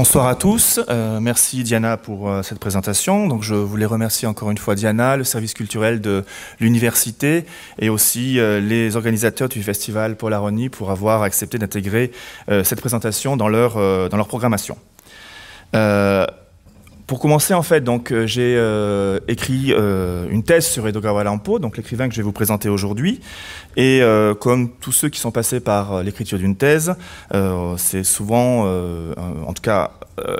Bonsoir à tous. Euh, merci Diana pour euh, cette présentation. Donc je voulais remercier encore une fois Diana, le service culturel de l'université et aussi euh, les organisateurs du festival Polaroni pour avoir accepté d'intégrer cette présentation dans leur, dans leur programmation. Pour commencer, en fait, donc euh, j'ai euh, écrit euh, une thèse sur Edogawa Lampo, donc l'écrivain que je vais vous présenter aujourd'hui. Et comme tous ceux qui sont passés par l'écriture d'une thèse, c'est souvent, en tout cas,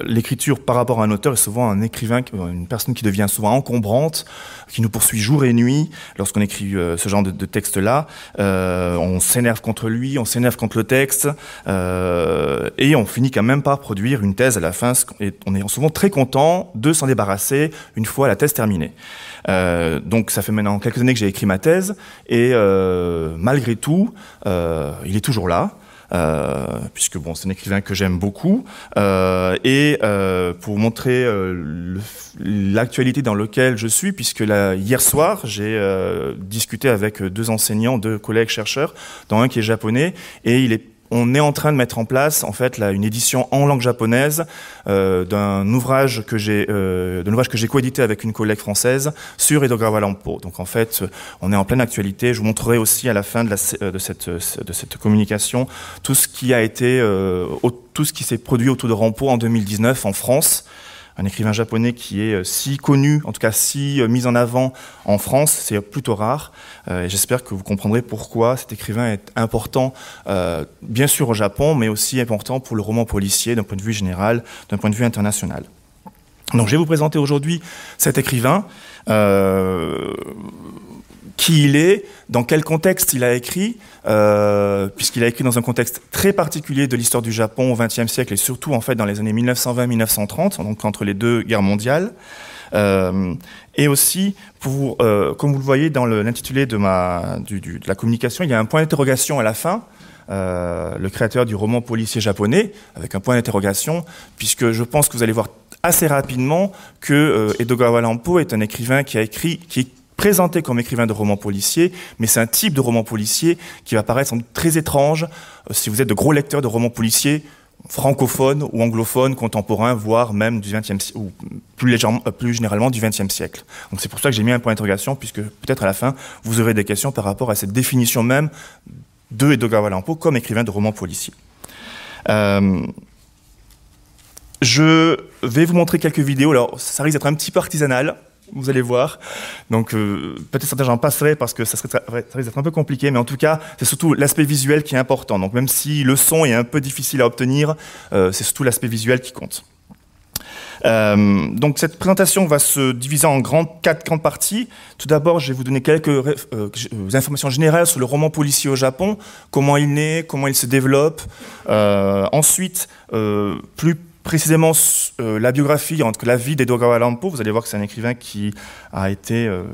l'écriture par rapport à un auteur est souvent un écrivain, une personne qui devient souvent encombrante, qui nous poursuit jour et nuit lorsqu'on écrit ce genre de, de texte-là. on s'énerve contre lui, on s'énerve contre le texte, et on finit quand même par produire une thèse à la fin. Et on est souvent très content de s'en débarrasser une fois la thèse terminée. Euh, donc ça fait maintenant quelques années que j'ai écrit ma thèse et euh, malgré tout, euh, il est toujours là. puisque bon, c'est un écrivain que j'aime beaucoup, et pour montrer l'actualité dans laquelle je suis, puisque hier soir, j'ai discuté avec deux enseignants, deux collègues chercheurs, dont un qui est japonais, et il est on est en train de mettre en place en fait là une édition en langue japonaise euh, d'un ouvrage que j'ai euh, ouvrage que j'ai coédité avec une collègue française sur Edogawa Lampo. Donc en fait, on est en pleine actualité. Je vous montrerai aussi à la fin de, la, euh, de cette communication tout ce qui a été tout ce qui s'est produit autour de Rampo en 2019 en France un écrivain japonais qui est euh, si connu, en tout cas si euh, mis en avant en France, c'est plutôt rare. Euh, j'espère que vous comprendrez pourquoi cet écrivain est important, bien sûr au Japon, mais aussi important pour le roman policier d'un point de vue général, d'un point de vue international. Donc je vais vous présenter aujourd'hui cet écrivain qui il est, dans quel contexte il a écrit, euh, puisqu'il a écrit dans un contexte très particulier de l'histoire du Japon au XXe siècle et surtout en fait dans les années 1920-1930, donc entre les deux guerres mondiales. Euh, et aussi, pour, euh, comme vous le voyez dans l'intitulé de, de la communication, il y a un point d'interrogation à la fin. Le créateur du roman policier japonais, avec un point d'interrogation, puisque je pense que vous allez voir assez rapidement que Edogawa Lampo est un écrivain qui a écrit, qui présenté comme écrivain de romans policiers, mais c'est un type de roman policier qui va paraître très étrange euh, si vous êtes de gros lecteurs de romans policiers francophones ou anglophones, contemporains, voire même du 20 ou euh, plus généralement du XXe siècle. Donc c'est pour ça que j'ai mis un point d'interrogation, puisque peut-être à la fin, vous aurez des questions par rapport à cette définition même de Edogawa Lampo comme écrivain de romans policiers. Euh, je vais vous montrer quelques vidéos. Alors, ça risque d'être un petit peu artisanal, vous allez voir. Donc euh, peut-être certains j'en passerai parce que ça, serait, ça risque d'être un peu compliqué, mais en tout cas, c'est surtout l'aspect visuel qui est important. Donc même si le son est un peu difficile à obtenir, euh, c'est surtout l'aspect visuel qui compte. Euh, donc cette présentation va se diviser en quatre grandes parties. Tout d'abord, je vais vous donner quelques informations générales sur le roman policier au Japon, comment il naît, comment il se développe. Ensuite, plus précisément euh, la biographie, entre la vie d'Edogawa Lampo, vous allez voir que c'est un écrivain qui a été euh,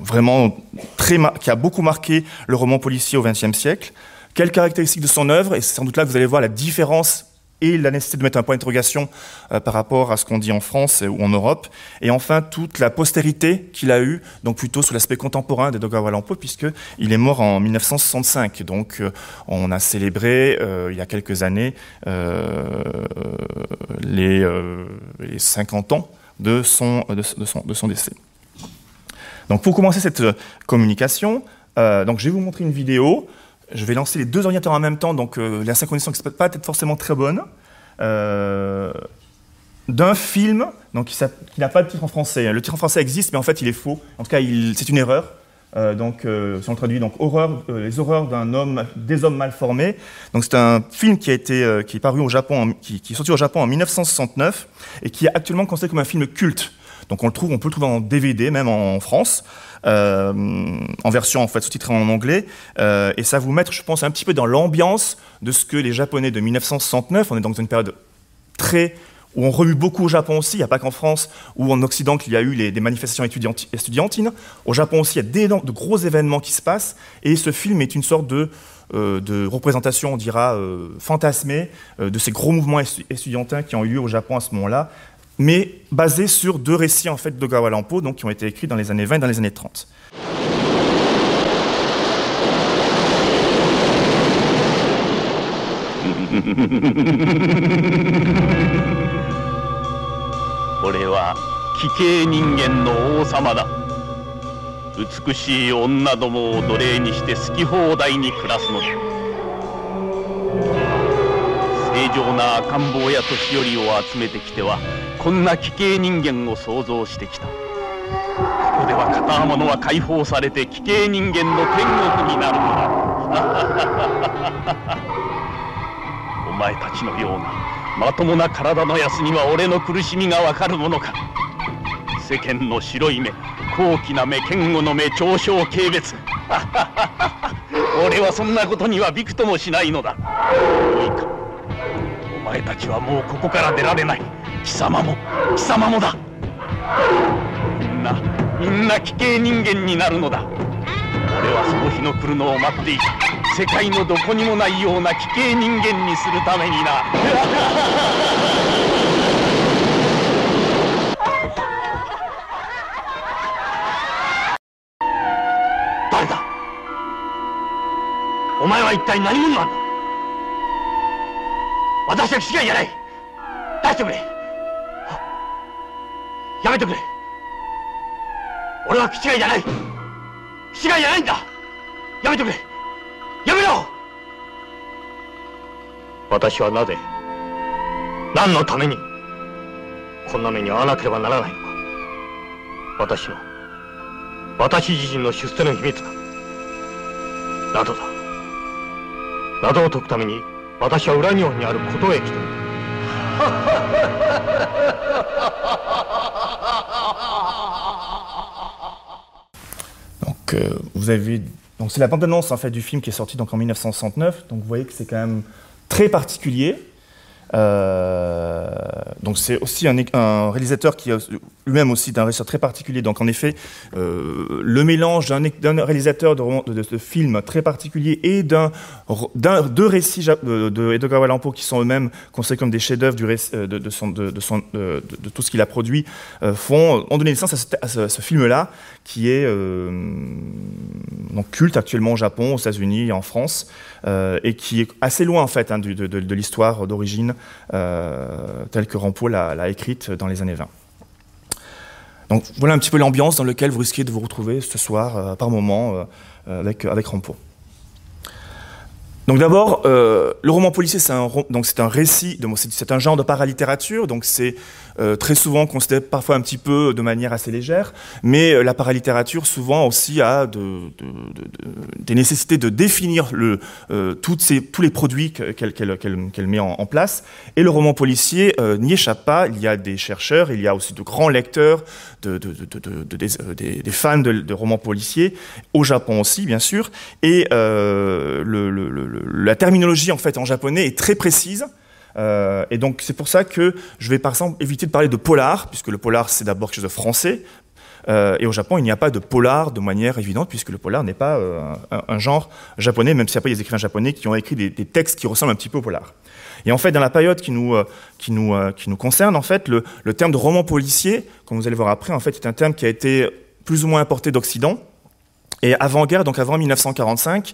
vraiment très qui a beaucoup marqué le roman policier au XXe siècle. Quelles caractéristiques de son œuvre? Et c'est sans doute là que vous allez voir la différence et la nécessité de mettre un point d'interrogation euh, par rapport à ce qu'on dit en France ou en Europe. Et enfin, toute la postérité qu'il a eue, donc plutôt sur l'aspect contemporain de Dogawa Lampo, puisqu'il est mort en 1965. Donc, euh, on a célébré, euh, il y a quelques années, les, les, 50 ans de son, de, son, de son décès. Donc, pour commencer cette communication, donc, je vais vous montrer une vidéo je vais lancer les deux ordinateurs en même temps, donc euh, la synchronisation ne peut pas être forcément très bonne. Euh, d'un film donc, qui, n'a pas de titre en français. Le titre en français existe, mais en fait, il est faux. En tout cas, c'est une erreur. Euh, donc, si on traduit, donc horreur, les horreurs d'un homme, des hommes mal formés. Donc, c'est un film qui a été, qui est paru au Japon, qui, qui, sorti au Japon en 1969 et qui est actuellement considéré comme un film culte. Donc, on le trouve, on peut le trouver en DVD, même en France. Euh, en version en fait sous-titrée en anglais, euh, et ça vous mettre, je pense, un petit peu dans l'ambiance de ce que les Japonais de 1969, on est dans une période très où on remue beaucoup au Japon aussi, il n'y a pas qu'en France ou en Occident qu'il y a eu des manifestations étudiantines. Au Japon aussi, il y a de gros événements qui se passent, et ce film est une sorte de, euh, de représentation, on dira, fantasmée de ces gros mouvements étudiantins qui ont eu lieu au Japon à ce moment-là, mais basé sur deux récits en fait d'Ogawa Lampo, donc qui ont été écrits dans les années 20 et dans les années 30. 俺は奇形人間の王様だ美しい女どもを奴隷にして好き放題に暮らすのだ正常な赤ん坊や年寄りを集めてきては こんな奇形人間を想像してきた。ここでは片天のは解放されて奇形人間の天国になるのだ。お前たちのようなまともな体のやつには俺の苦しみがわかるものか。世間の白い目高貴な目堅固の目長小軽蔑。俺はそんなことにはびくともしないのだ。いいかお前たちはもうここから出られない。貴様も貴様もだ。みんなみんな奇形人間になるのだ。俺はその日の来るのを待っていた。世界のどこにもないような奇形人間にするためにな。誰だ？お前は一体何者なんだ？私は気違いじゃない。出してくれ。やめてくれ。俺は気違いじゃない。気違いじゃないんだ。やめてくれ。やめろ。私はなぜ何のためにこんな目に遭わなければならないのか。私の私自身の出世の秘密だ。などだ。謎を解くために私は裏日本にあることへ来ている Euh, donc c'est la bande-annonce en fait du film qui est sorti donc en 1969. Donc, vous voyez que c'est quand même très particulier. Euh, donc c'est aussi un, réalisateur qui a lui-même aussi d'un réalisateur très particulier. Donc en effet, euh, le mélange d'un réalisateur de, de, de, film très particulier et d'un deux récits de, Edgar Allan qui sont eux-mêmes considérés comme des chefs-d'œuvre de, tout ce qu'il a produit euh, font ont donné naissance à ce, film-là qui est donc culte actuellement au Japon, aux États-Unis et en France euh, et qui est assez loin en fait hein, de, l'histoire d'origine euh, telle que Rampo l'a écrite dans les années 20. Donc voilà un petit peu l'ambiance dans laquelle vous risquez de vous retrouver ce soir euh, par moment avec, avec Rampo. Donc d'abord, le roman policier, c'est un, c'est un récit, c'est un genre de paralittérature, donc c'est très souvent considéré parfois un petit peu de manière assez légère, mais euh, la paralittérature souvent aussi a de, de, de, des nécessités de définir le, euh, toutes ces, tous les produits qu'elle qu qu met en, place, et le roman policier euh, n'y échappe pas, il y a des chercheurs, il y a aussi de grands lecteurs, des, des, fans de, romans policiers, au Japon aussi bien sûr, et le, le, le la terminologie en fait en japonais est très précise. Euh, et donc c'est pour ça que je vais par exemple éviter de parler de polar, puisque le polar c'est d'abord quelque chose de français. Euh, et au Japon, il n'y a pas de polar de manière évidente, puisque le polar n'est pas euh, un, genre japonais, même s'il y a des écrivains japonais qui ont écrit des, des, textes qui ressemblent un petit peu au polar. Et en fait, dans la période qui nous, qui nous, qui nous concerne, en fait, le, le terme de roman policier, comme vous allez voir après, en fait, est un terme qui a été plus ou moins importé d'Occident. Et avant-guerre, donc avant 1945,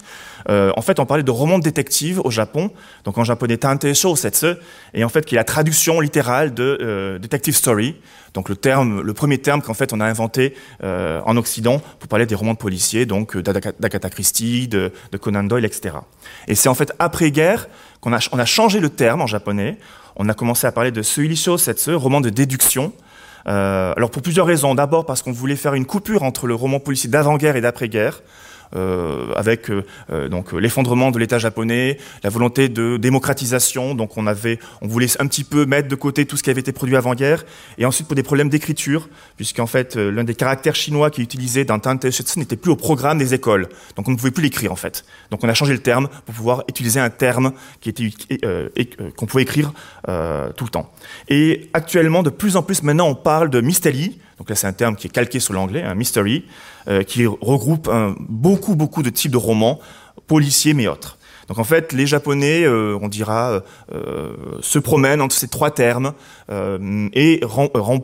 euh, en fait, on parlait de roman de détective au Japon, donc en japonais Tante Shousetsu, et en fait, qui est la traduction littérale de euh, detective story, donc le terme, le premier terme qu'en fait on a inventé euh, en Occident pour parler des romans de policiers, donc d'Agatha Christie, de, Conan Doyle, etc. Et c'est en fait après-guerre qu'on a, on a changé le terme en japonais. On a commencé à parler de Suilisho Setsu, roman de déduction, euh, alors pour plusieurs raisons. D'abord parce qu'on voulait faire une coupure entre le roman policier d'avant-guerre et d'après-guerre. Euh, avec euh, donc l'effondrement de l'État japonais, la volonté de démocratisation. Donc on avait, on voulait un petit peu mettre de côté tout ce qui avait été produit avant-guerre, et ensuite pour des problèmes d'écriture, puisqu'en fait euh, l'un des caractères chinois qui est utilisé dans Tante n'était plus au programme des écoles, donc on ne pouvait plus l'écrire en fait. Donc on a changé le terme pour pouvoir utiliser un terme qui était euh, qu'on pouvait écrire tout le temps. Et actuellement, de plus en plus maintenant, on parle de mystery. Donc là, c'est un terme qui est calqué sur l'anglais, un mystery, euh, qui regroupe un, beaucoup, beaucoup de types de romans, policiers mais autres. Donc en fait, les Japonais, euh, on dira, euh, se promènent entre ces trois termes euh, et ram, ram,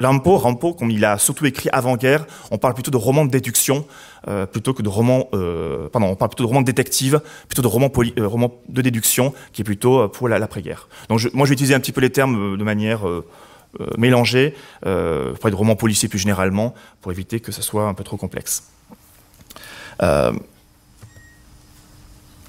Rampo, Rampo, comme il a surtout écrit avant-guerre, on parle plutôt de roman de déduction plutôt que de roman, pardon, on parle plutôt de roman de détective, plutôt de roman, poli, roman de déduction, qui est plutôt pour l'après-guerre. Donc je, moi, je vais utiliser un petit peu les termes de manière mélangée, euh, pour de roman policier plus généralement, pour éviter que ce soit un peu trop complexe. Euh,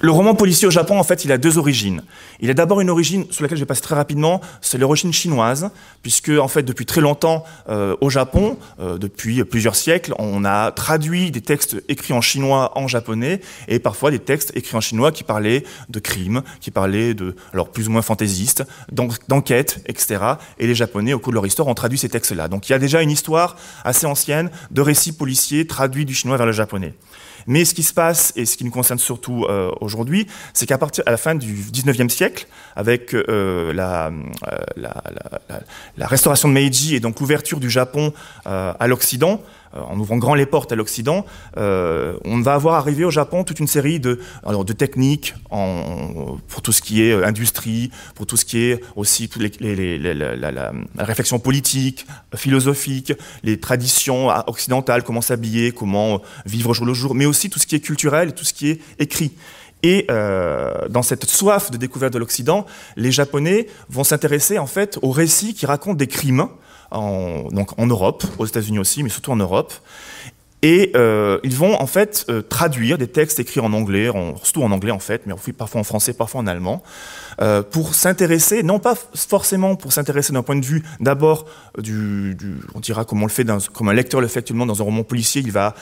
le roman policier au Japon, en fait, il a deux origines. Il a d'abord une origine sur laquelle je vais passer très rapidement, c'est l'origine chinoise, puisque en fait, depuis très longtemps, euh, au Japon, euh, depuis plusieurs siècles, on a traduit des textes écrits en chinois en japonais, et parfois des textes écrits en chinois qui parlaient de crimes, qui parlaient de, alors plus ou moins fantaisistes, d'enquêtes, etc. Et les Japonais, au cours de leur histoire, ont traduit ces textes-là. Donc il y a déjà une histoire assez ancienne de récits policiers traduits du chinois vers le japonais. Mais ce qui se passe, et ce qui nous concerne surtout euh, aujourd'hui, c'est qu'à partir à la fin du 19e siècle, avec euh, la, euh, la, restauration de Meiji et donc l'ouverture du Japon à l'Occident, en ouvrant grand les portes à l'Occident, euh, on va avoir arrivé au Japon toute une série de, alors, de techniques pour tout ce qui est euh, industrie, pour tout ce qui est aussi la, réflexion politique, philosophique, les traditions occidentales, comment s'habiller, comment vivre jour le jour, mais aussi tout ce qui est culturel tout ce qui est écrit. Et euh, dans cette soif de découverte de l'Occident, les Japonais vont s'intéresser en fait aux récits qui racontent des crimes en, donc en Europe, aux États-Unis aussi, mais surtout en Europe. Et euh, ils vont en fait euh, traduire des textes écrits en anglais, surtout en anglais en fait, mais parfois en français, parfois en allemand, euh, pour s'intéresser, non pas forcément pour s'intéresser d'un point de vue d'abord du, on dira comme on le fait, comme un lecteur le fait actuellement dans un roman policier, il va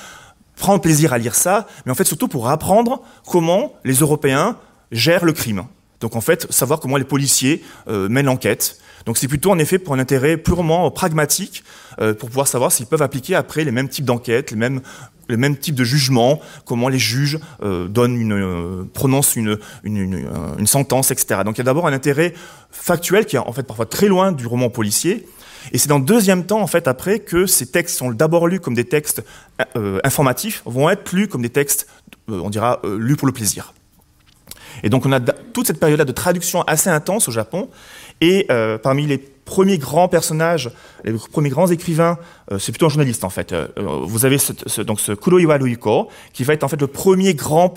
prendre plaisir à lire ça, mais en fait surtout pour apprendre comment les Européens gèrent le crime. Donc en fait, savoir comment les policiers euh, mènent l'enquête. Donc c'est plutôt en effet pour un intérêt purement pragmatique, euh, pour pouvoir savoir s'ils peuvent appliquer après les mêmes types d'enquêtes, les mêmes les mêmes types de jugements, comment les juges euh, donnent une, euh, prononcent une, une, une, une, sentence, etc. Donc il y a d'abord un intérêt factuel qui est en fait parfois très loin du roman policier. Et c'est dans le deuxième temps, en fait, après, que ces textes sont d'abord lus comme des textes euh, informatifs, vont être lus comme des textes, on dira, lus pour le plaisir. Et donc on a toute cette période-là de traduction assez intense au Japon. Et euh, parmi les premiers grands personnages, les premiers grands écrivains, euh, c'est plutôt un journaliste en fait. Euh, vous avez ce, ce, donc ce Kuroiwa qui va être en fait le premier grand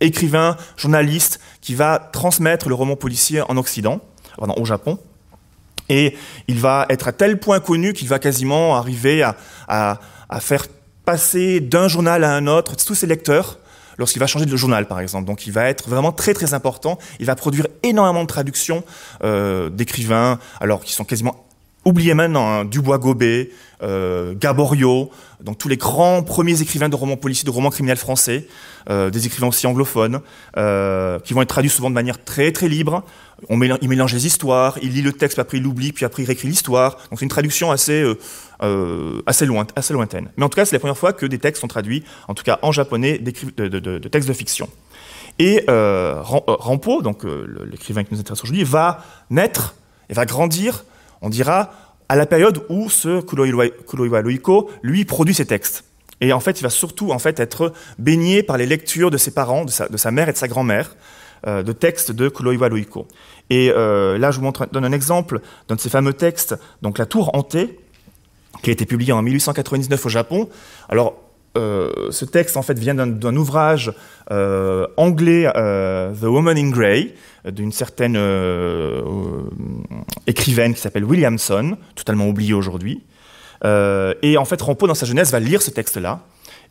écrivain, journaliste, qui va transmettre le roman policier en Occident, pardon, au Japon. Et il va être à tel point connu qu'il va quasiment arriver à faire passer d'un journal à un autre tous ses lecteurs lorsqu'il va changer de journal, par exemple. Donc, il va être vraiment très très important. Il va produire énormément de traductions euh, d'écrivains, alors qui sont quasiment oubliés maintenant. Hein, Dubois-Gobet, euh, Gaborio, donc tous les grands premiers écrivains de romans policiers, de romans criminels français, euh, des écrivains aussi anglophones, euh, qui vont être traduits souvent de manière très très libre. On mélange, les histoires, il lit le texte, puis après il l'oublie, puis après il réécrit l'histoire. Donc c'est une traduction assez euh, assez, loin, assez lointaine. Mais en tout cas, c'est la première fois que des textes sont traduits, en tout cas en japonais, de, de, textes de fiction. Et Rampo, donc l'écrivain qui nous intéresse aujourd'hui, va naître et va grandir, on dira, à la période où ce Kuroiwa Luiko, lui, produit ses textes. Et en fait, il va surtout en fait être baigné par les lectures de ses parents, de sa, mère et de sa grand-mère, euh, de textes de Kuroiwa Luiko. Et euh, là, je vous montre, donne un exemple d'un de ces fameux textes, donc La Tour hantée, qui a été publié en 1899 au Japon. Alors, euh, ce texte en fait vient d'un ouvrage euh, anglais, euh, The Woman in Grey, d'une certaine écrivaine qui s'appelle Williamson, totalement oubliée aujourd'hui. Et en fait, Rampo, dans sa jeunesse, va lire ce texte-là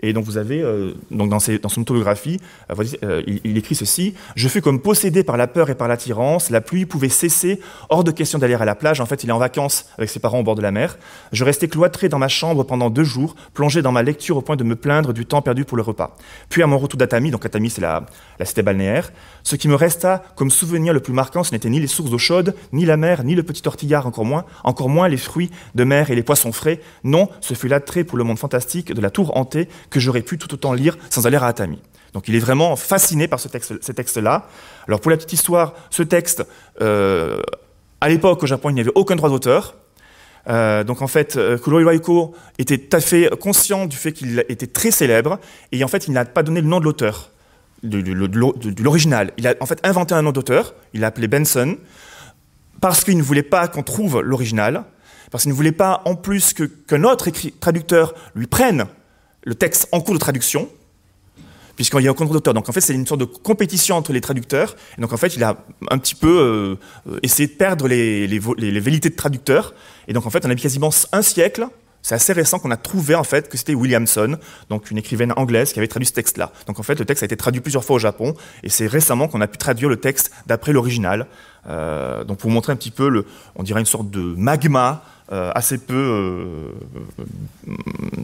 et donc vous avez, euh, donc dans, son autobiographie, euh, il, il, écrit ceci Je fus comme possédé par la peur et par l'attirance. La pluie pouvait cesser. Hors de question d'aller à la plage. En fait, il est en vacances avec ses parents au bord de la mer. Je restais cloîtré dans ma chambre pendant deux jours, plongé dans ma lecture au point de me plaindre du temps perdu pour le repas. Puis à mon retour d'Atami, donc Atami c'est la, la cité balnéaire, ce qui me resta comme souvenir le plus marquant, ce n'était ni les sources d'eau chaude, ni la mer, ni le petit tortillard, encore moins, encore moins les fruits de mer et les poissons frais. Non, ce fut l'attrait pour le monde fantastique de la tour hantée que j'aurais pu tout autant lire sans aller à Atami. Donc il est vraiment fasciné par ce texte, ces textes-là. Alors pour la petite histoire, ce texte, euh, à l'époque au Japon, il n'y avait aucun droit d'auteur. Euh, donc en fait, euh, Kuroi Waiko était tout à fait conscient du fait qu'il était très célèbre, et en fait, il n'a pas donné le nom de l'auteur. de, l'original. Il a en fait inventé un nom d'auteur, il l'a appelé Benson, parce qu'il ne voulait pas qu'on trouve l'original, parce qu'il ne voulait pas en plus qu'un autre traducteur lui prenne le texte en cours de traduction, puisqu'il y a un contrôle d'auteur. Donc en fait, c'est une sorte de compétition entre les traducteurs. Et donc en fait, il a un petit peu euh, essayé de perdre les, les, vérités de traducteurs. Et donc en fait, on a mis quasiment un siècle. C'est assez récent qu'on a trouvé en fait que c'était Williamson, donc une écrivaine anglaise qui avait traduit ce texte-là. Donc en fait, le texte a été traduit plusieurs fois au Japon, et c'est récemment qu'on a pu traduire le texte d'après l'original. Euh, donc pour montrer un petit peu, on dirait une sorte de magma assez peu euh,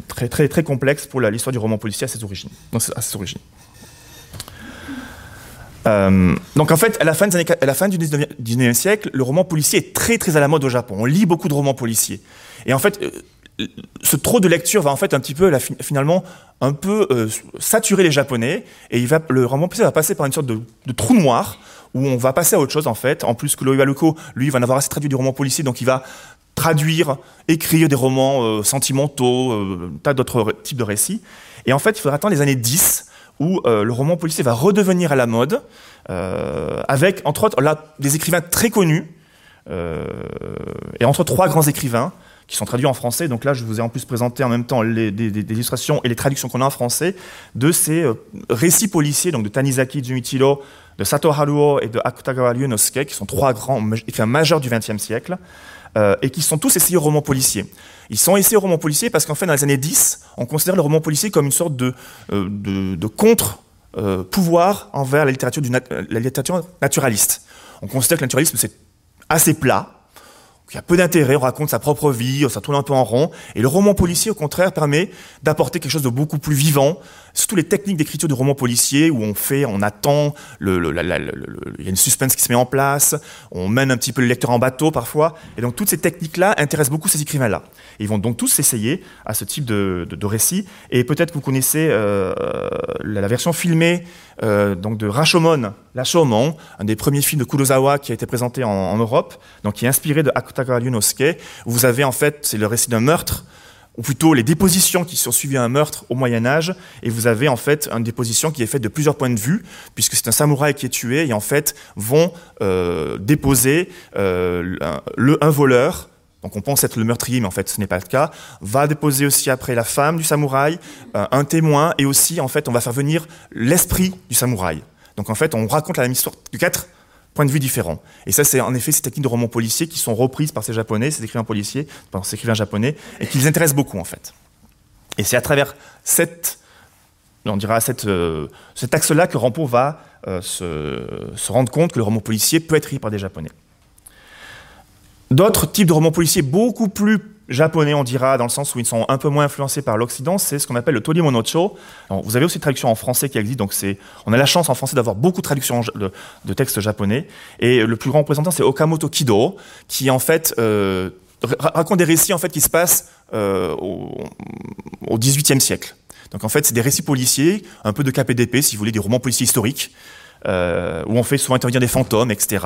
très très très complexe pour l'histoire du roman policier à ses origines. à ses origines. Euh, donc en fait, à la fin, des la fin du 19e, siècle, le roman policier est très très à la mode au Japon. On lit beaucoup de romans policiers. Et en fait, ce trop de lecture va en fait un petit peu finalement un peu saturer les Japonais et il va, le roman policier va passer par une sorte de, trou noir où on va passer à autre chose en fait. En plus que Loïc Baluko, lui, va en avoir assez traduit du roman policier, donc il va traduire, écrire des romans euh, sentimentaux, euh, tas d'autres types de récits. Et en fait, il faudra attendre les années 10 où euh, le roman policier va redevenir à la mode, avec, entre autres, là, des écrivains très connus, et entre trois grands écrivains, qui sont traduits en français. Donc là, je vous ai en plus présenté en même temps les, illustrations et les traductions qu'on a en français de ces récits policiers, donc de Tanizaki Junichiro, de Sato Haruo et de Akutagawa Ryunosuke, qui sont trois grands écrivains majeurs du XXe siècle. Euh, et qui sont tous essayés au roman policier. Ils sont essayés au roman policier parce qu'en fait, dans les années 10, on considère le roman policier comme une sorte de, euh, de, contre-pouvoir euh, envers la littérature, du la littérature naturaliste. On considère que le naturalisme, c'est assez plat, il y a peu d'intérêt, on raconte sa propre vie, ça tourne un peu en rond. Et le roman policier, au contraire, permet d'apporter quelque chose de beaucoup plus vivant. Surtout les techniques d'écriture du roman policier, où on fait, on attend, le, le, il y a une suspense qui se met en place, on mène un petit peu le lecteur en bateau parfois. Et donc toutes ces techniques-là intéressent beaucoup ces écrivains-là. Ils vont donc tous s'essayer à ce type de, de, de récit. Et peut-être que vous connaissez euh, la, version filmée euh, donc de Rashomon, Rashomon, un des premiers films de Kurosawa qui a été présenté en, Europe, donc qui est inspiré de Akutagawa Ryunosuke. Vous avez en fait, c'est le récit d'un meurtre ou plutôt les dépositions qui sont suivies à un meurtre au Moyen Âge, et vous avez en fait une déposition qui est faite de plusieurs points de vue, puisque c'est un samouraï qui est tué, et en fait vont euh, déposer euh, le, un voleur, donc on pense être le meurtrier, mais en fait ce n'est pas le cas, va déposer aussi après la femme du samouraï, euh, un témoin, et aussi en fait on va faire venir l'esprit du samouraï. Donc en fait on raconte la même histoire de quatre points de vue différents. Et ça, c'est en effet ces techniques de romans policiers qui sont reprises par ces japonais, ces écrivains policiers, par ces écrivains japonais, et qui les intéressent beaucoup en fait. Et c'est à travers cette, on dira, cette, euh, cet axe-là que Rampo va euh, se, rendre compte que le roman policier peut être écrit par des japonais. D'autres types de romans policiers beaucoup plus japonais, on dira, dans le sens où ils sont un peu moins influencés par l'Occident, c'est ce qu'on appelle le Tori Monocho. vous avez aussi une traduction en français qui existe, donc c'est, on a la chance en français d'avoir beaucoup de traductions de, textes japonais. Et le plus grand représentant, c'est Okamoto Kido, qui en fait euh, raconte des récits en fait qui se passent euh, au, XVIIIe siècle. Donc en fait, c'est des récits policiers, un peu de KPDP, si vous voulez, des romans policiers historiques, euh, où on fait souvent intervenir des fantômes, etc.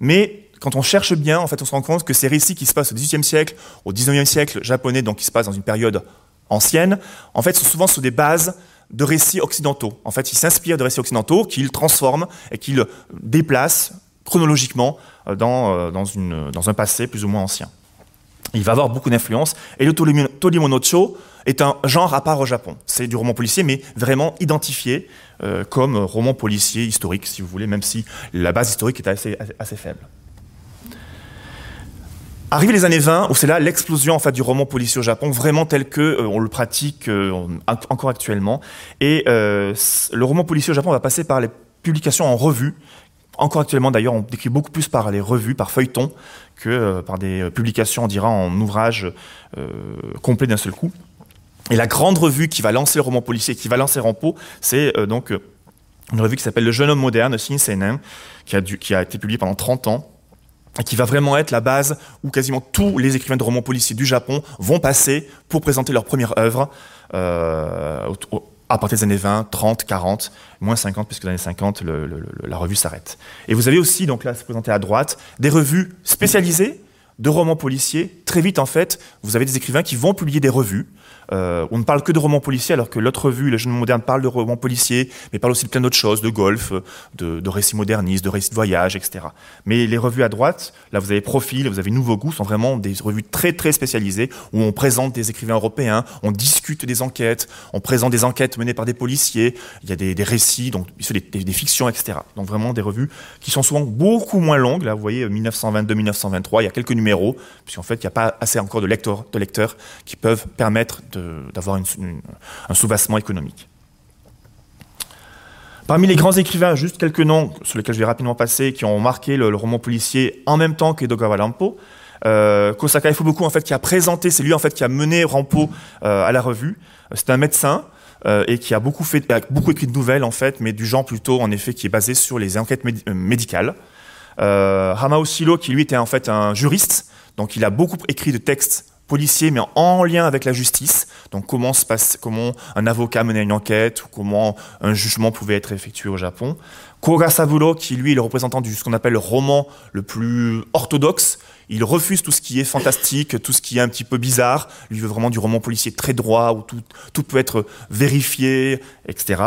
Mais quand on cherche bien, en fait, on se rend compte que ces récits qui se passent au XVIIIe siècle, au XIXe siècle japonais, donc qui se passent dans une période ancienne, en fait, sont souvent sur des bases de récits occidentaux. En fait, ils s'inspirent de récits occidentaux qu'ils transforment et qu'ils déplacent chronologiquement euh, dans, euh, dans, un passé plus ou moins ancien. Il va avoir beaucoup d'influence. Et le Torimonocho est un genre à part au Japon. C'est du roman policier, mais vraiment identifié euh, comme roman policier historique, si vous voulez, même si la base historique est assez faible. Arrivé les années 20, où c'est là l'explosion en fait du roman policier au Japon, vraiment tel que euh, on le pratique euh, encore actuellement. Et euh, le roman policier au Japon va passer par les publications en revue. Encore actuellement, d'ailleurs, on décrit beaucoup plus par les revues, par feuilletons, que par des publications, on dira, en ouvrage complet d'un seul coup. Et la grande revue qui va lancer le roman policier, qui va lancer Rampo, c'est donc une revue qui s'appelle Le Jeune Homme Moderne, Shinseinen, qui a, qui a été publiée pendant 30 ans qui va vraiment être la base où quasiment tous les écrivains de romans policiers du Japon vont passer pour présenter leur première œuvre euh, à partir des années 20, 30, 40, moins 50, puisque dans les années 50, la revue s'arrête. Et vous avez aussi, donc là, c'est présenté à droite, des revues spécialisées de romans policiers, très vite en fait, vous avez des écrivains qui vont publier des revues. Euh, on ne parle que de romans policiers, alors que l'autre revue, le jeune moderne, parle de romans policiers, mais parle aussi de plein d'autres choses, de golf, de, de, récits modernistes, de récits de voyage, etc. Mais les revues à droite, là vous avez Profil, vous avez Nouveau Goût, sont vraiment des revues très très spécialisées, où on présente des écrivains européens, on discute des enquêtes, on présente des enquêtes menées par des policiers, il y a des, récits, donc des, fictions, etc. Donc vraiment des revues qui sont souvent beaucoup moins longues, là vous voyez 1922-1923, il y a quelques numéros puisqu'en fait, il n'y a pas assez encore de lecteurs, de qui peuvent permettre d'avoir un soubassement économique. Parmi les grands écrivains, juste quelques noms sur lesquels je vais rapidement passer, qui ont marqué le, roman policier en même temps qu'Edogawa Lampo. Euh, Kosaka Ifuboku, en fait, qui a présenté, c'est lui en fait qui a mené Rampo euh, à la revue. C'est un médecin euh, et qui a beaucoup fait, a beaucoup écrit de nouvelles en fait, mais du genre plutôt en effet qui est basé sur les enquêtes euh, médicales. Euh, Hamao Shiro, qui lui était en fait un juriste, donc il a beaucoup écrit de textes policiers, mais en lien avec la justice. Donc comment se passe, comment un avocat menait une enquête, ou comment un jugement pouvait être effectué au Japon. Koga Saburo, qui lui est le représentant du ce qu'on appelle le roman le plus orthodoxe. Il refuse tout ce qui est fantastique, tout ce qui est un petit peu bizarre. Lui veut vraiment du roman policier très droit, où tout, tout peut être vérifié, etc.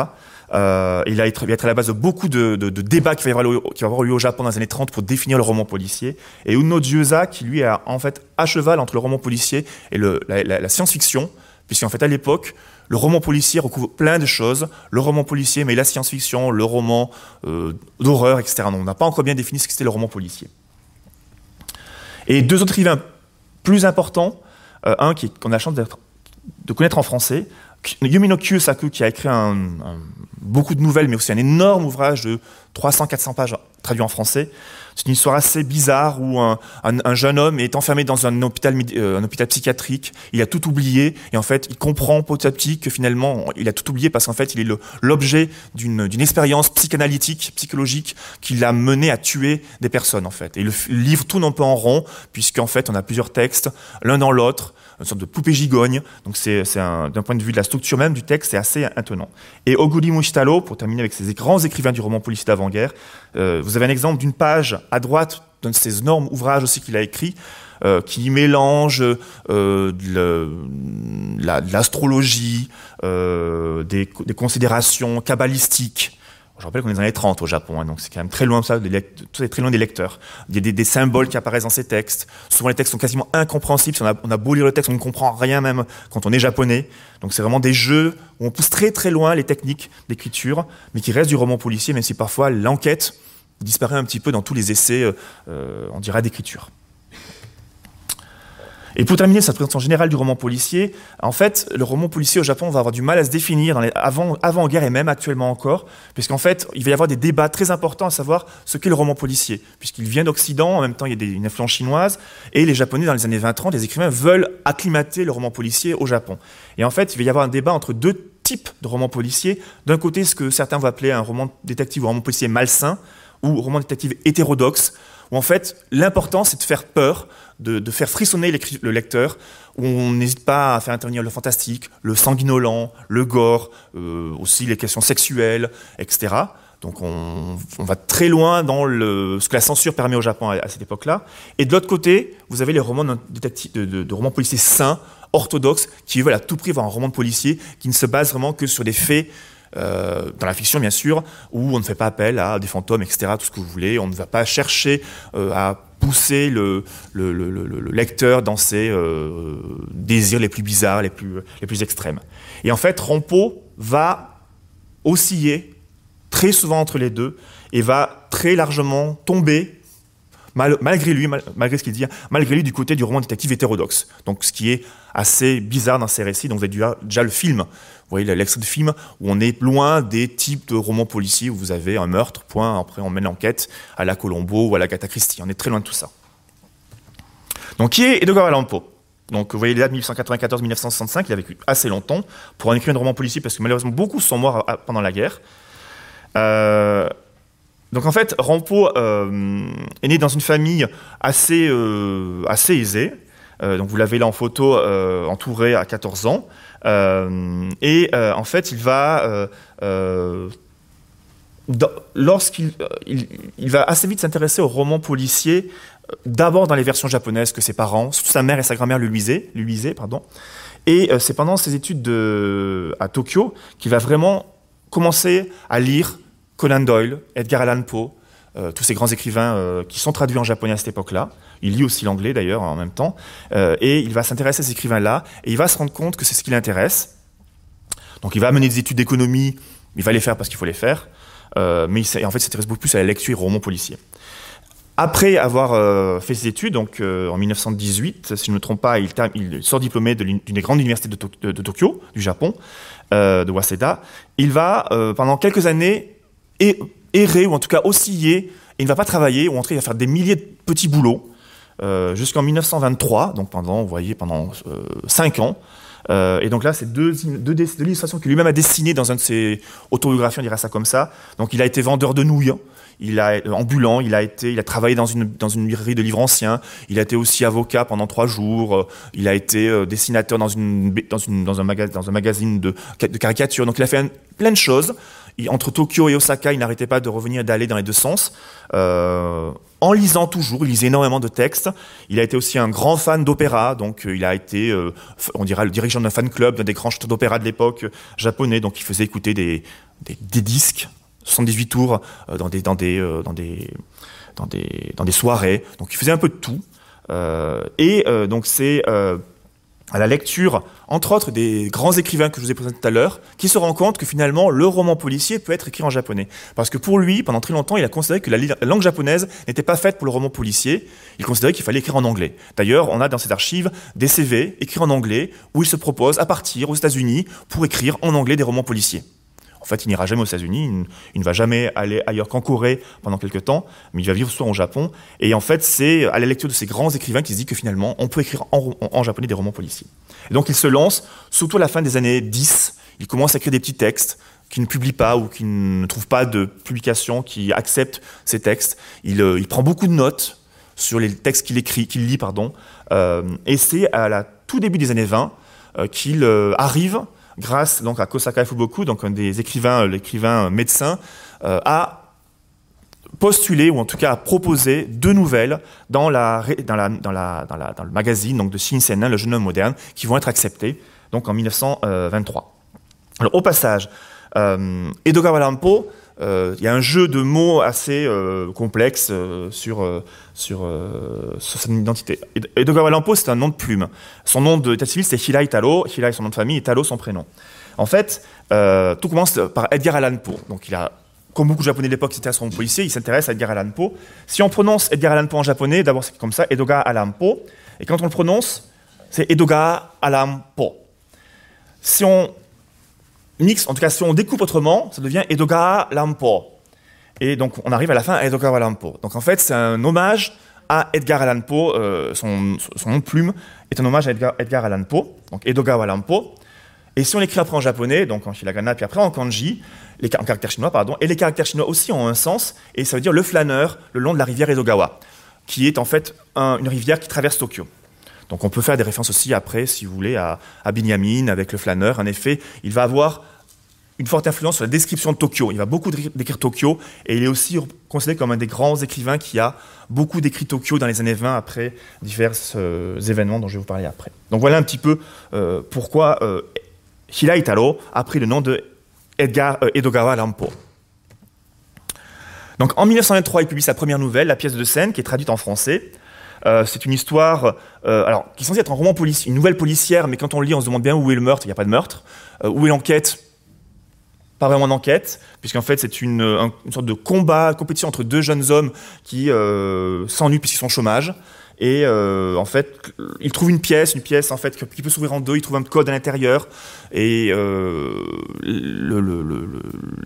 Euh, il, a été, à la base de beaucoup de, de, de débats qui vont avoir, lieu au Japon dans les années 30 pour définir le roman policier. Et Uno Dzusa, qui lui est en fait à cheval entre le roman policier et la science-fiction, puisqu'en fait à l'époque, le roman policier recouvre plein de choses. Le roman policier, mais la science-fiction, le roman euh, d'horreur, etc. Non, on n'a pas encore bien défini ce que c'était le roman policier. Et deux autres écrivains plus importants, euh, un qu'on a la chance de connaître en français, Yumino Kyosaku, qui a écrit beaucoup de nouvelles, mais aussi un énorme ouvrage de 300-400 pages traduit en français. C'est une histoire assez bizarre où un, un, un, jeune homme est enfermé dans un hôpital, euh, un hôpital psychiatrique. Il a tout oublié et en fait, il comprend petit à petit que finalement, il a tout oublié parce qu'en fait, il est l'objet d'une expérience psychanalytique, psychologique, qui l'a mené à tuer des personnes en fait. Et le, le livre tourne un peu en rond puisqu'en fait, on a plusieurs textes, l'un dans l'autre une sorte de poupée gigogne. Donc c'est d'un point de vue de la structure même du texte, c'est assez étonnant. Et Oguri Mushitaro, pour terminer avec ces grands écrivains du roman policier d'avant-guerre, euh, vous avez un exemple d'une page à droite d'un de ces énormes ouvrages aussi qu'il a écrit, euh, qui mélange euh, de l'astrologie, des, des, considérations kabbalistiques, je rappelle qu'on est dans les années 30 au Japon, hein, donc c'est quand même très loin, ça, est très loin des lecteurs. Il y a des, des, symboles qui apparaissent dans ces textes. Souvent, les textes sont quasiment incompréhensibles. Si on a, beau lire le texte, on ne comprend rien même quand on est japonais. Donc c'est vraiment des jeux où on pousse très très loin les techniques d'écriture, mais qui restent du roman policier, même si parfois l'enquête disparaît un petit peu dans tous les essais, euh, on dirait, d'écriture. Et pour terminer cette présentation générale du roman policier, en fait, le roman policier au Japon va avoir du mal à se définir dans les, avant, avant guerre et même actuellement encore, puisqu'en fait, il va y avoir des débats très importants à savoir ce qu'est le roman policier, puisqu'il vient d'Occident, en même temps il y a une influence chinoise, et les Japonais dans les années 20-30, les écrivains veulent acclimater le roman policier au Japon. Et en fait, il va y avoir un débat entre deux types de romans policiers. D'un côté, ce que certains vont appeler un roman détective ou un roman policier malsain, ou roman détective hétérodoxe, où en fait, l'important c'est de faire peur, de, faire frissonner le lecteur, où on n'hésite pas à faire intervenir le fantastique, le sanguinolent, le gore, euh, aussi les questions sexuelles, etc. Donc on, va très loin dans ce que la censure permet au Japon à, cette époque-là. Et de l'autre côté, vous avez les romans de, romans policiers sains, orthodoxes, qui veulent à tout prix avoir un roman de policier qui ne se base vraiment que sur des faits euh, dans la fiction bien sûr, où on ne fait pas appel à des fantômes, etc., tout ce que vous voulez, on ne va pas chercher euh, à pousser le, le, le, le, lecteur dans ses euh, désirs les plus bizarres, les plus, extrêmes. Et en fait, Rampo va osciller très souvent entre les deux et va très largement tomber Mal, malgré lui, mal, malgré ce qu'il dit, malgré lui du côté du roman détective hétérodoxe. Donc ce qui est assez bizarre dans ces récits. Donc vous avez déjà le film, voyez l'extrait de film où on est loin des types de romans policiers où vous avez un meurtre, point, après on mène l'enquête à la Colombo ou à la Gata Christie. On est très loin de tout ça. Donc qui est Edgar Allan Poe? Donc, vous voyez, là de 1894-1965, il a vécu assez longtemps pour en écrire un roman policier parce que malheureusement beaucoup sont morts pendant la guerre. Euh, donc en fait, Rampo euh, est né dans une famille assez, euh, aisée. Donc vous l'avez là en photo, entouré à 14 ans. Euh, et en fait, il va lorsqu'il il, va assez vite s'intéresser aux romans policiers d'abord dans les versions japonaises que ses parents, sa mère et sa grand-mère lui lisaient, lui lisaient pardon. Et c'est pendant ses études de, à Tokyo qu'il va vraiment commencer à lire Conan Doyle, Edgar Allan Poe, tous ces grands écrivains qui sont traduits en japonais à cette époque-là. Il lit aussi l'anglais d'ailleurs en même temps. et il va s'intéresser à ces écrivains-là et il va se rendre compte que c'est ce qui l'intéresse. Donc il va mener des études d'économie, il va les faire parce qu'il faut les faire, euh, mais il, en fait s'intéresse beaucoup plus à la lecture et au roman policier. Après avoir euh, fait ses études, donc euh, en 1918, si je ne me trompe pas, il, il sort diplômé d'une des grandes universités de, de, Tokyo, du Japon, de Waseda. Il va pendant quelques années errer ou en tout cas osciller et il ne va pas travailler ou en tout il va faire des milliers de petits boulots jusqu'en 1923, donc pendant, voyez, pendant cinq ans. Euh, et donc là, c'est deux, deux, deux, illustrations que lui-même a dessinées dans un de ses autobiographies, on dirait ça comme ça. Donc il a été vendeur de nouilles, il a euh, ambulant, il a été, il a travaillé dans une dans une librairie de livres anciens. Il a été aussi avocat pendant trois jours. Euh, il a été dessinateur dans une dans une dans un magazine dans un magazine de, de caricatures. Donc il a fait plein de choses entre Tokyo et Osaka, il n'arrêtait pas de revenir et d'aller dans les deux sens. Euh, en lisant toujours, il lisait énormément de textes. Il a été aussi un grand fan d'opéra, donc euh, il a été, euh, on dirait, le dirigeant d'un fan club, d'un des grands chanteurs d'opéra de l'époque japonais, donc il faisait écouter des disques, 78 tours, dans des, dans des, dans des, dans des, dans des soirées. Donc il faisait un peu de tout. et donc c'est à la lecture, entre autres, des grands écrivains que je vous ai présentés tout à l'heure, qui se rend compte que finalement, le roman policier peut être écrit en japonais. Parce que pour lui, pendant très longtemps, il a considéré que la langue japonaise n'était pas faite pour le roman policier. Il considérait qu'il fallait écrire en anglais. D'ailleurs, on a dans ses archives des CV écrits en anglais où il se propose à partir aux États-Unis pour écrire en anglais des romans policiers. En fait, il n'ira jamais aux États-Unis, il, ne va jamais aller ailleurs qu'en Corée pendant quelques temps, mais il va vivre soit au Japon. Et en fait, c'est à la lecture de ces grands écrivains qu'il se dit que finalement, on peut écrire en, japonais des romans policiers. Et donc, il se lance, surtout à la fin des années 10, il commence à écrire des petits textes qu'il ne publie pas ou qu'il ne trouve pas de publication qui accepte ces textes. Il, euh, prend beaucoup de notes sur les textes qu'il écrit, qu'il lit, pardon. Euh, et c'est à la tout début des années 20 euh, qu'il arrive grâce donc à Kosaka Fuboku, donc un des écrivains, l'écrivain médecin, euh, a postulé ou en tout cas a proposé deux nouvelles dans, le magazine donc de Shinsenin, le jeune homme moderne, qui vont être acceptées donc en 1923. Alors au passage, euh, Edogawa Lampo euh, il y a un jeu de mots assez euh, complexe euh, sur, sur, son identité. Edogawa Lampo, c'est un nom de plume. Son nom d'état civil, c'est Hira Italo. Est son nom de famille, Italo son prénom. En fait, tout commence par Edgar Allan Poe. Donc comme beaucoup de japonais de l'époque, c'était à son policier, il s'intéresse à Edgar Allan Poe. Si on prononce Edgar Allan Poe en japonais, d'abord c'est comme ça, Edoga Allan Poe. Et quand on le prononce, c'est Edoga Allan Poe. Si on en tout cas si on découpe autrement, ça devient Edogawa Lampo. Et donc on arrive à la fin à Edogawa Lampo. Donc en fait c'est un hommage à Edgar Allan Poe, euh, son, nom de plume est un hommage à Edgar, Allan Poe, donc Edogawa Lampo. Et si on l'écrit après en japonais, donc en hiragana, puis après en kanji, en caractère chinois, pardon, et les caractères chinois aussi ont un sens, et ça veut dire le flâneur le long de la rivière Edogawa, qui est en fait une rivière qui traverse Tokyo. Donc on peut faire des références aussi après, si vous voulez, à, à Binyamin avec le flâneur. En effet, il va avoir une forte influence sur la description de Tokyo. Il va beaucoup décrire Tokyo et il est aussi considéré comme un des grands écrivains qui a beaucoup décrit Tokyo dans les années 20 après divers euh, événements dont je vais vous parler après. Donc voilà un petit peu euh, pourquoi euh, Hira Italo a pris le nom de Edgar Edogawa Lampo. Donc en 1923, il publie sa première nouvelle, La pièce de scène, qui est traduite en français. c'est une histoire, alors qui est censée être un roman policier, une nouvelle policière, mais quand on le lit, on se demande bien où est le meurtre. Il n'y a pas de meurtre. où est l'enquête pas vraiment d'enquête, puisqu'en fait c'est une, sorte de combat, compétition entre deux jeunes hommes qui euh, s'ennuient puisqu'ils sont au chômage. Et euh, en fait, ils trouvent une pièce, une pièce en fait qui peut s'ouvrir en deux. Ils trouvent un code à l'intérieur. Et euh,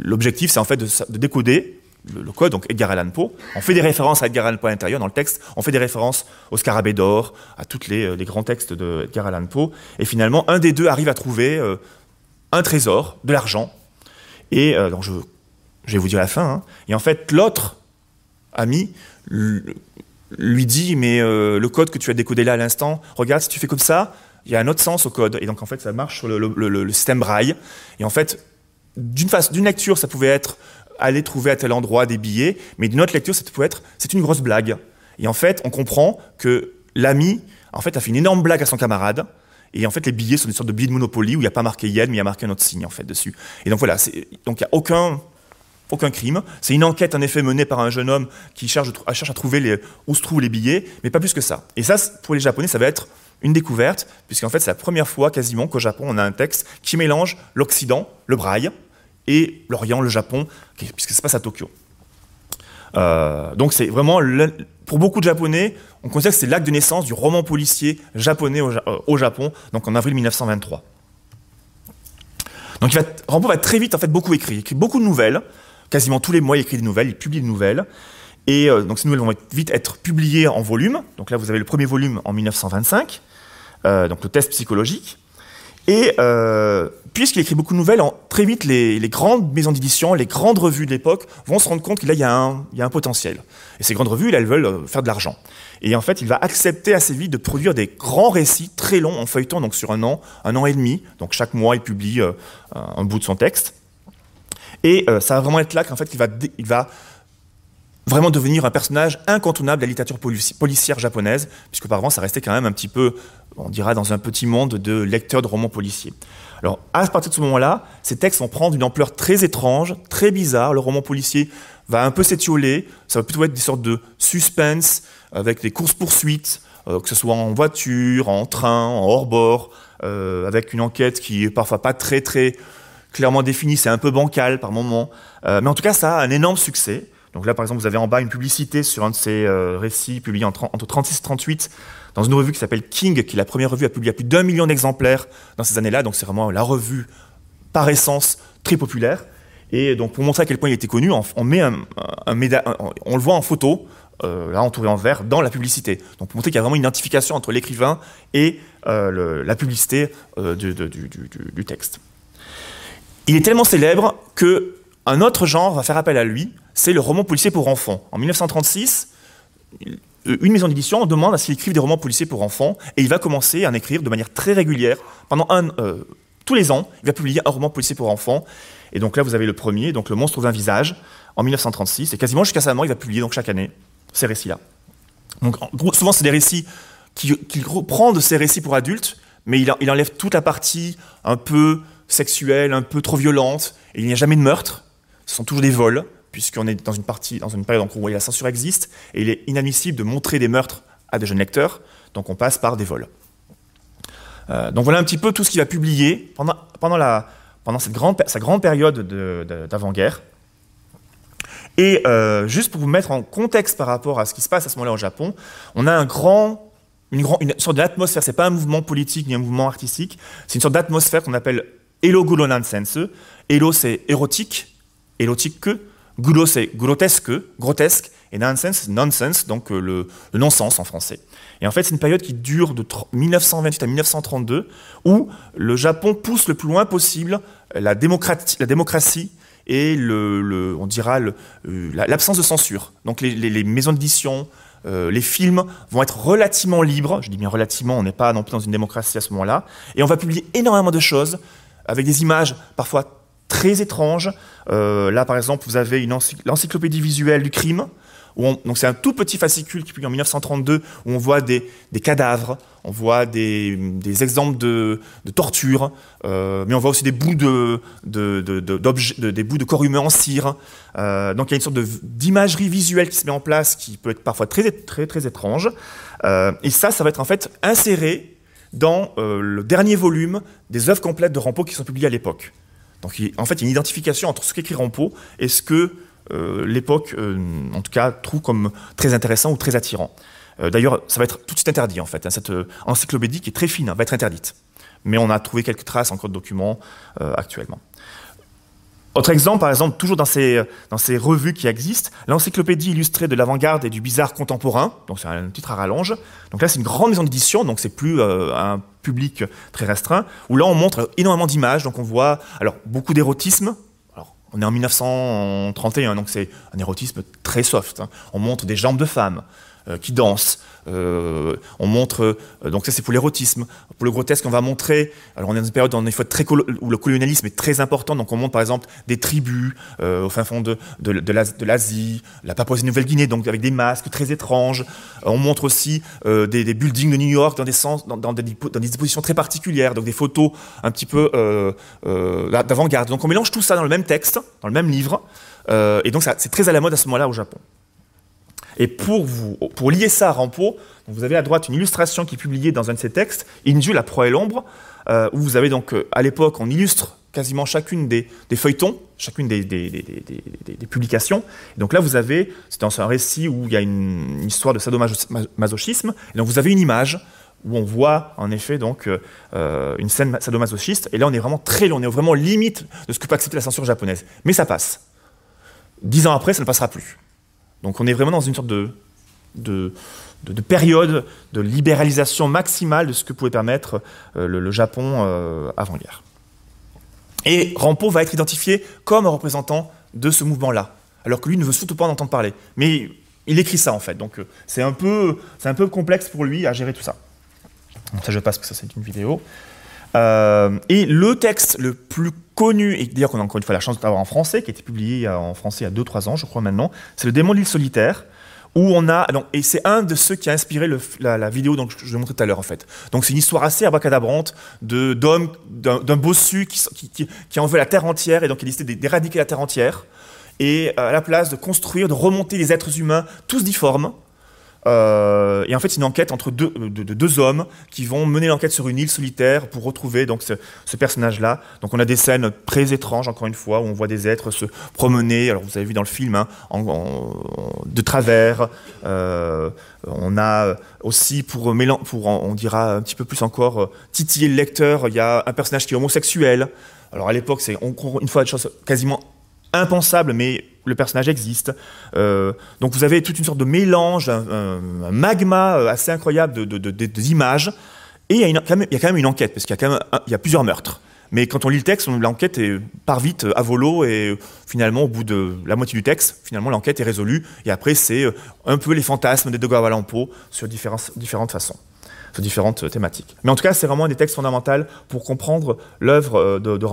l'objectif, c'est en fait de, décoder le, code, donc Edgar Allan Poe. On fait des références à Edgar Allan Poe à l'intérieur dans le texte. On fait des références au Scarabée d'or, à tous les, les, grands textes de Allan Poe. Et finalement, un des deux arrive à trouver un trésor, de l'argent, et euh, donc je, vais vous dire la fin. Hein. Et en fait, l'autre ami lui dit Mais euh, le code que tu as décodé là à l'instant, regarde, si tu fais comme ça, il y a un autre sens au code. Et donc, en fait, ça marche sur le, système braille. Et en fait, d'une lecture, ça pouvait être aller trouver à tel endroit des billets, mais d'une autre lecture, ça pouvait être c'est une grosse blague. Et en fait, on comprend que l'ami, en fait, a fait une énorme blague à son camarade. Et en fait, les billets sont des sortes de billets de Monopoly où il n'y a pas marqué yen, mais il y a marqué un autre signe en fait dessus. Et donc voilà, donc il n'y a aucun aucun crime. C'est une enquête en effet menée par un jeune homme qui cherche, cherche à trouver les, où se trouvent les billets, mais pas plus que ça. Et ça, pour les Japonais, ça va être une découverte, puisqu'en fait, c'est la première fois quasiment qu'au Japon, on a un texte qui mélange l'Occident, le braille, et l'Orient, le Japon, puisque ça se passe à Tokyo. Euh, donc c'est vraiment, pour beaucoup de Japonais, on considère que c'est l'acte de naissance du roman policier japonais au, euh, Japon, donc en avril 1923. Donc il va, Rampo va très vite en fait beaucoup écrire, il écrit beaucoup de nouvelles, quasiment tous les mois il écrit des nouvelles, il publie des nouvelles, et euh, donc ces nouvelles vont vite être publiées en volume. Donc là vous avez le premier volume en 1925, donc le test psychologique. Et euh, puisqu'il écrit beaucoup de nouvelles, très vite, les, grandes maisons d'édition, les grandes revues de l'époque vont se rendre compte qu'il y, a un potentiel. Et ces grandes revues, elles veulent euh, faire de l'argent. Et en fait, il va accepter assez vite de produire des grands récits très longs en feuilleton, donc sur un an, un an et demi. Donc chaque mois, il publie euh, un bout de son texte. Et ça va vraiment être là qu'en fait, il va vraiment devenir un personnage incontournable de la littérature policière japonaise, puisque par ça restait quand même un petit peu, on dira, dans un petit monde de lecteurs de romans policiers. Alors, à partir de ce moment-là, ces textes vont prendre une ampleur très étrange, très bizarre. Le roman policier va un peu s'étioler, ça va plutôt être des sortes de suspense, avec des courses-poursuites, euh, que ce soit en voiture, en train, en hors-bord, euh, avec une enquête qui est parfois pas très très clairement définie, c'est un peu bancal par moments. Euh, mais en tout cas, ça a un énorme succès. Donc là, par exemple, vous avez en bas une publicité sur un de ces euh, récits publiés entre 36 et 38 dans une revue qui s'appelle King, qui est la première revue à publier plus d'un million d'exemplaires dans ces années-là. Donc c'est vraiment la revue par essence très populaire. Et donc pour montrer à quel point il était connu, on le voit en photo, euh, là entouré en vert, dans la publicité. Donc pour montrer qu'il y a vraiment une identification entre l'écrivain et euh, la publicité du, du texte. Il est tellement célèbre que un autre genre va faire appel à lui, c'est le roman policier pour enfants. En 1936, une maison d'édition demande à ce qu'il écrive des romans policiers pour enfants, et il va commencer à en écrire de manière très régulière. Pendant euh, tous les ans, il va publier un roman policier pour enfants. Et donc là, vous avez le premier, donc Le monstre d'un visage, en 1936, et quasiment jusqu'à sa mort, il va publier donc chaque année ces récits-là. Donc souvent, c'est des récits qu'il qui reprend de ces récits pour adultes, mais il, il enlève toute la partie un peu sexuelle, un peu trop violente, et il n'y a jamais de meurtre ce sont toujours des vols, puisqu'on est dans une partie, dans une période où la censure existe, et il est inadmissible de montrer des meurtres à des jeunes lecteurs, donc on passe par des vols. Euh, donc voilà un petit peu tout ce qu'il a publié pendant, cette grande, sa grande période d'avant-guerre. Et euh, juste pour vous mettre en contexte par rapport à ce qui se passe à ce moment-là au Japon, on a une sorte d'atmosphère, c'est pas un mouvement politique ni un mouvement artistique, c'est une sorte d'atmosphère qu'on appelle Elo Gulonan Sense. Elo c'est érotique, érotique que, gudo c'est grotesque, grotesque, et nonsense, nonsense, donc euh, le, non-sens en français. Et en fait, c'est une période qui dure de 1928 à 1932, où le Japon pousse le plus loin possible la, démocratie, la démocratie et le, on dira euh, l'absence de censure. Donc les, maisons d'édition, euh, les films vont être relativement libres. Je dis bien relativement, on n'est pas non plus dans une démocratie à ce moment-là. Et on va publier énormément de choses avec des images parfois très étranges. Euh, là, par exemple, vous avez l'encyclopédie visuelle du crime. donc c'est un tout petit fascicule qui publie en 1932 où on voit des, cadavres, on voit des, exemples de, torture, euh, mais on voit aussi des bouts de, des bouts de corps humains en cire. Euh, donc il y a une sorte d'imagerie visuelle qui se met en place qui peut être parfois très très très étrange. et ça, ça va être en fait inséré dans le dernier volume des œuvres complètes de Rampo qui sont publiées à l'époque. Donc en fait, il y a une identification entre ce qu'écrit Rampo et ce que euh, l'époque, euh, en tout cas, trouve comme très intéressant ou très attirant. Euh, d'ailleurs, ça va être tout de suite interdit, en fait. Hein, cette encyclopédie qui est très fine hein, va être interdite. Mais on a trouvé quelques traces en code document actuellement. Autre exemple, par exemple, toujours dans ces, dans ces revues qui existent, l'encyclopédie illustrée de l'avant-garde et du bizarre contemporain, donc c'est un titre à rallonge. Donc là, c'est une grande maison d'édition, donc c'est plus euh, un public très restreint, où là, on montre énormément d'images, donc on voit alors beaucoup d'érotisme. Alors, on est en 1931, donc c'est un érotisme très soft. Hein. On montre des jambes de femmes, qui dansent. Euh, on montre, euh, donc ça c'est pour l'érotisme. Pour le grotesque, on va montrer, alors on est dans une période où, le colonialisme est très important, donc on montre par exemple des tribus au fin fond de, l'Asie, la Papouasie-Nouvelle-Guinée, donc avec des masques très étranges. on montre aussi des, buildings de New York dans, des, dans des dispositions très particulières, donc des photos un petit peu d'avant-garde. Donc on mélange tout ça dans le même texte, dans le même livre, et donc c'est très à la mode à ce moment-là au Japon. Et pour, vous, pour lier ça à Rampo, vous avez à droite une illustration qui est publiée dans un de ses textes, Inju, la proie et l'ombre, euh, où vous avez donc, euh, à l'époque, on illustre quasiment chacune des, feuilletons, chacune des, des, publications. Et donc là, vous avez, c'est dans un récit où il y a une, histoire de sadomasochisme, et donc vous avez une image où on voit en effet donc euh, une scène sadomasochiste, et là on est vraiment très loin, on est vraiment limite de ce que peut accepter la censure japonaise. Mais ça passe. Dix ans après, ça ne passera plus. Donc on est vraiment dans une sorte de, de, période de libéralisation maximale de ce que pouvait permettre euh, le, Japon euh, avant-guerre. Et Rampo va être identifié comme un représentant de ce mouvement-là, alors que lui ne veut surtout pas en entendre parler. Mais il écrit ça en fait, donc euh, c'est un, peu, un peu complexe pour lui à gérer tout ça. ça je passe parce que ça c'est une vidéo. Et le texte le plus connu, et d'ailleurs qu'on a encore une fois la chance d'avoir en français, qui a été publié en français il y a 2-3 ans, je crois maintenant, c'est Le démon de l'île solitaire, où on a, et c'est un de ceux qui a inspiré la, vidéo dont je, vous montrais tout à l'heure en fait. Donc c'est une histoire assez abracadabrante de d'homme, d'un bossu qui, qui, qui, la terre entière et donc il a décidé d'éradiquer la terre entière et à la place de construire, de remonter les êtres humains tous difformes euh, et en fait, c'est une enquête entre deux, de, deux hommes qui vont mener l'enquête sur une île solitaire pour retrouver donc ce, personnage-là. Donc, on a des scènes très étranges, encore une fois, où on voit des êtres se promener. Alors, vous avez vu dans le film, hein, de travers. Euh, on a aussi, pour, pour, on dira un petit peu plus encore, euh, titiller le lecteur, il y a un personnage qui est homosexuel. Alors, à l'époque, c'est une fois des choses quasiment impensable, mais le personnage existe. Euh, donc vous avez toute une sorte de mélange, un, magma euh, assez incroyable d'images. Et il y, a quand même une enquête, parce qu'il y, a quand même plusieurs meurtres. Mais quand on lit le texte, l'enquête part vite euh, à volo et finalement, au bout de la moitié du texte, finalement l'enquête est résolue. Et après, c'est un peu les fantasmes des Dogawa Lampo sur différentes, façons, sur différentes thématiques. Mais en tout cas, c'est vraiment un des textes fondamentaux pour comprendre l'œuvre de, de.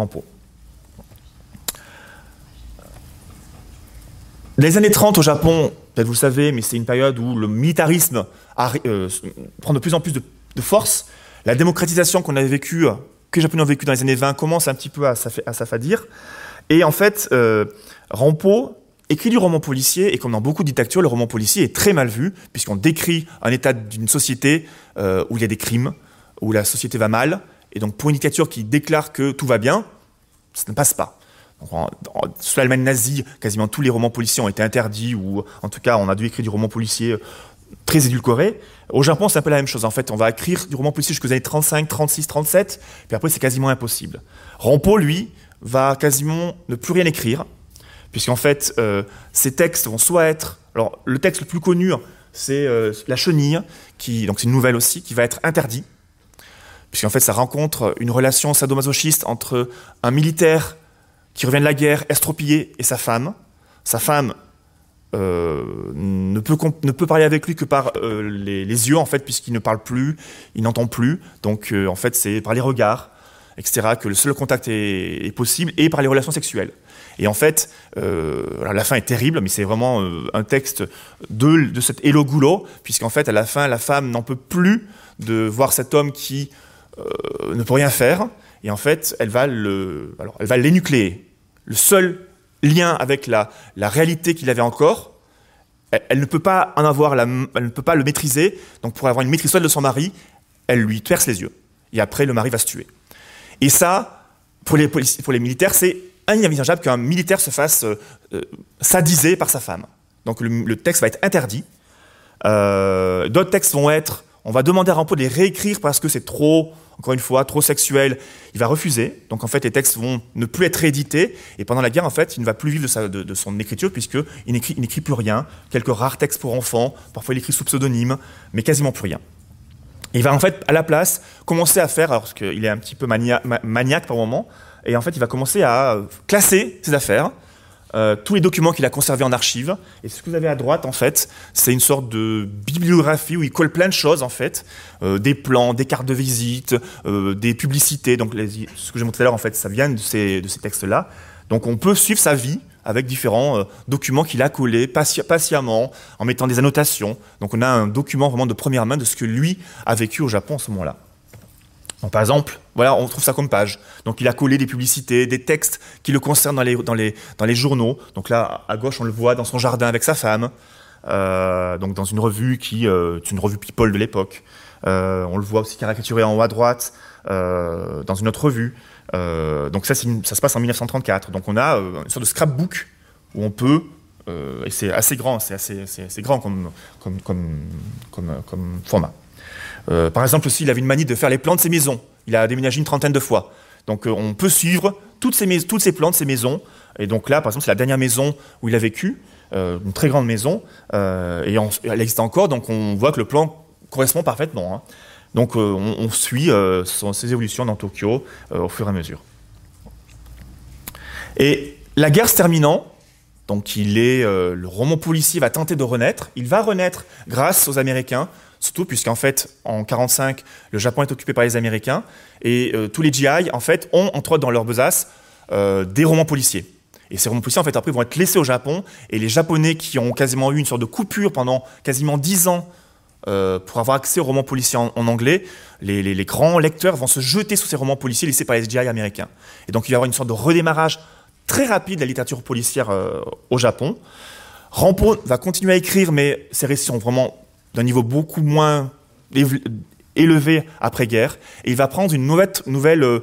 Les années 30 au Japon, peut-être vous le savez, mais c'est une période où le militarisme euh, prend de plus en plus de, force. La démocratisation qu'on avait vécue, que les Japonais ont vécu dans les années 20, commence un petit peu à, s'affadir. Et en fait, euh, Rampo écrit du roman policier, et comme dans beaucoup de dictatures, le roman policier est très mal vu, puisqu'on décrit un état d'une société euh, où il y a des crimes, où la société va mal, et donc pour une dictature qui déclare que tout va bien, ça ne passe pas sous l'Allemagne nazie, quasiment tous les romans policiers ont été interdits, ou en tout cas, on a dû écrire du roman policier euh, très édulcoré. Au Japon, c'est un peu la même chose. En fait, on va écrire du roman policier jusqu'aux années 35, 36, 37, puis après, c'est quasiment impossible. Rampo, lui, va quasiment ne plus rien écrire, puisqu'en fait, euh, ses textes vont soit être. Alors, le texte le plus connu, c'est euh, La Chenille, qui, donc c'est une nouvelle aussi, qui va être interdit, puisqu'en fait, ça rencontre une relation sadomasochiste entre un militaire qui revient de la guerre, estropié, et sa femme. Sa femme euh, ne, peut, ne peut parler avec lui que par euh, les, yeux, en fait, puisqu'il ne parle plus, il n'entend plus. Donc, euh, en fait, c'est par les regards, etc., que le seul contact est, possible, et par les relations sexuelles. Et en fait, la fin est terrible, mais c'est vraiment un texte de, de cet Hello Goulot, puisqu'en fait, à la fin, la femme n'en peut plus de voir cet homme qui ne peut rien faire, et en fait, elle va le, alors, l'énucléer. Le seul lien avec la, réalité qu'il avait encore, elle, ne peut pas en avoir, elle ne peut pas le maîtriser. Donc, pour avoir une maîtrise seule de son mari, elle lui perce les yeux. Et après, le mari va se tuer. Et ça, pour les, militaires, c'est inenvisageable qu'un militaire se fasse euh, euh, sadiser par sa femme. Donc, le, texte va être interdit. Euh, d'autres textes vont être, on va demander à Rampo de les réécrire parce que c'est trop encore une fois, trop sexuel, il va refuser. Donc en fait, les textes vont ne plus être réédités. Et pendant la guerre, en fait, il ne va plus vivre de, son écriture puisqu'il n'écrit, n'écrit plus rien. Quelques rares textes pour enfants. Parfois, il écrit sous pseudonyme, mais quasiment plus rien. il va en fait, à la place, commencer à faire, parce qu'il est un petit peu maniaque par moment, et en fait, il va commencer à classer ses affaires euh, tous les documents qu'il a conservés en archive. Et ce que vous avez à droite, en fait, c'est une sorte de bibliographie où il colle plein de choses, en fait, euh, des plans, des cartes de visite, euh, des publicités. Donc, ce que j'ai montré tout à l'heure, en fait, ça vient de ces, de ces textes-là. Donc, on peut suivre sa vie avec différents documents qu'il a collés patiemment, en mettant des annotations. Donc, on a un document vraiment de première main de ce que lui a vécu au Japon en ce moment-là par exemple, voilà, on trouve ça comme page. Donc il a collé des publicités, des textes qui le concernent dans les, dans les, dans les journaux. Donc là, à gauche, on le voit dans son jardin avec sa femme, euh, donc dans une revue qui euh, est une revue People de l'époque. Euh, on le voit aussi caricaturé en haut à droite dans une autre revue. donc ça, ça se passe en 1934. Donc on a une sorte de scrapbook où on peut et c'est assez grand, c'est assez, grand comme, comme, comme, comme format. Euh, par exemple, aussi, il avait une manie de faire les plans de ses maisons. Il a déménagé une trentaine de fois. Donc, euh, on peut suivre toutes ces, toutes ces plans de ses maisons. Et donc là, par exemple, c'est la dernière maison où il a vécu, euh, une très grande maison, et elle existe encore. Donc, on voit que le plan correspond parfaitement. Hein. Donc, on, suit ses évolutions dans Tokyo au fur et à mesure. Et la guerre se terminant, donc il est, le roman policier va tenter de renaître. Il va renaître grâce aux Américains, surtout puisqu'en fait, en 1945, le Japon est occupé par les Américains, et euh, tous les GI, en fait, ont, entre autres dans leur besace, euh, des romans policiers. Et ces romans policiers, en fait, après, vont être laissés au Japon, et les Japonais qui ont quasiment eu une sorte de coupure pendant quasiment dix ans euh, pour avoir accès aux romans policiers en, anglais, les, grands lecteurs vont se jeter sur ces romans policiers laissés par les GI américains. Et donc, il va y avoir une sorte de redémarrage très rapide de la littérature policière au Japon. Rampo va continuer à écrire, mais ses récits sont vraiment d'un niveau beaucoup moins élevé après-guerre, et il va prendre une nouvelle, nouvelle euh,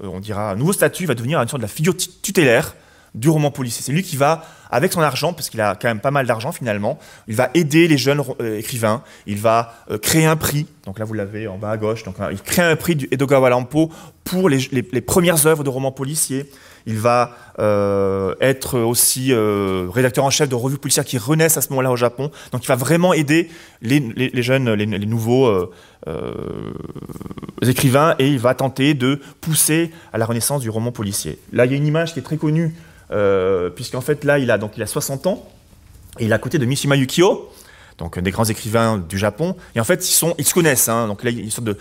on dira, un nouveau statut, il va devenir une sorte de la figure tutélaire du roman policier. C'est lui qui va, avec son argent, parce qu'il a quand même pas mal d'argent finalement, il va aider les jeunes euh, écrivains, il va euh, créer un prix, donc là vous l'avez en bas à gauche, donc il crée un prix du Edogawa Lampo pour les, les premières œuvres de romans policiers. Il va euh, être aussi euh, rédacteur en chef de revues policières qui renaissent à ce moment-là au Japon. Donc il va vraiment aider les, jeunes, les, nouveaux euh, écrivains et il va tenter de pousser à la renaissance du roman policier. Là, il y a une image qui est très connue, puisqu'en fait, là, il a, donc, il a 60 ans et il est à côté de Mishima Yukio, donc des grands écrivains du Japon. Et en fait, ils, se connaissent. Hein. donc là, il y a une sorte de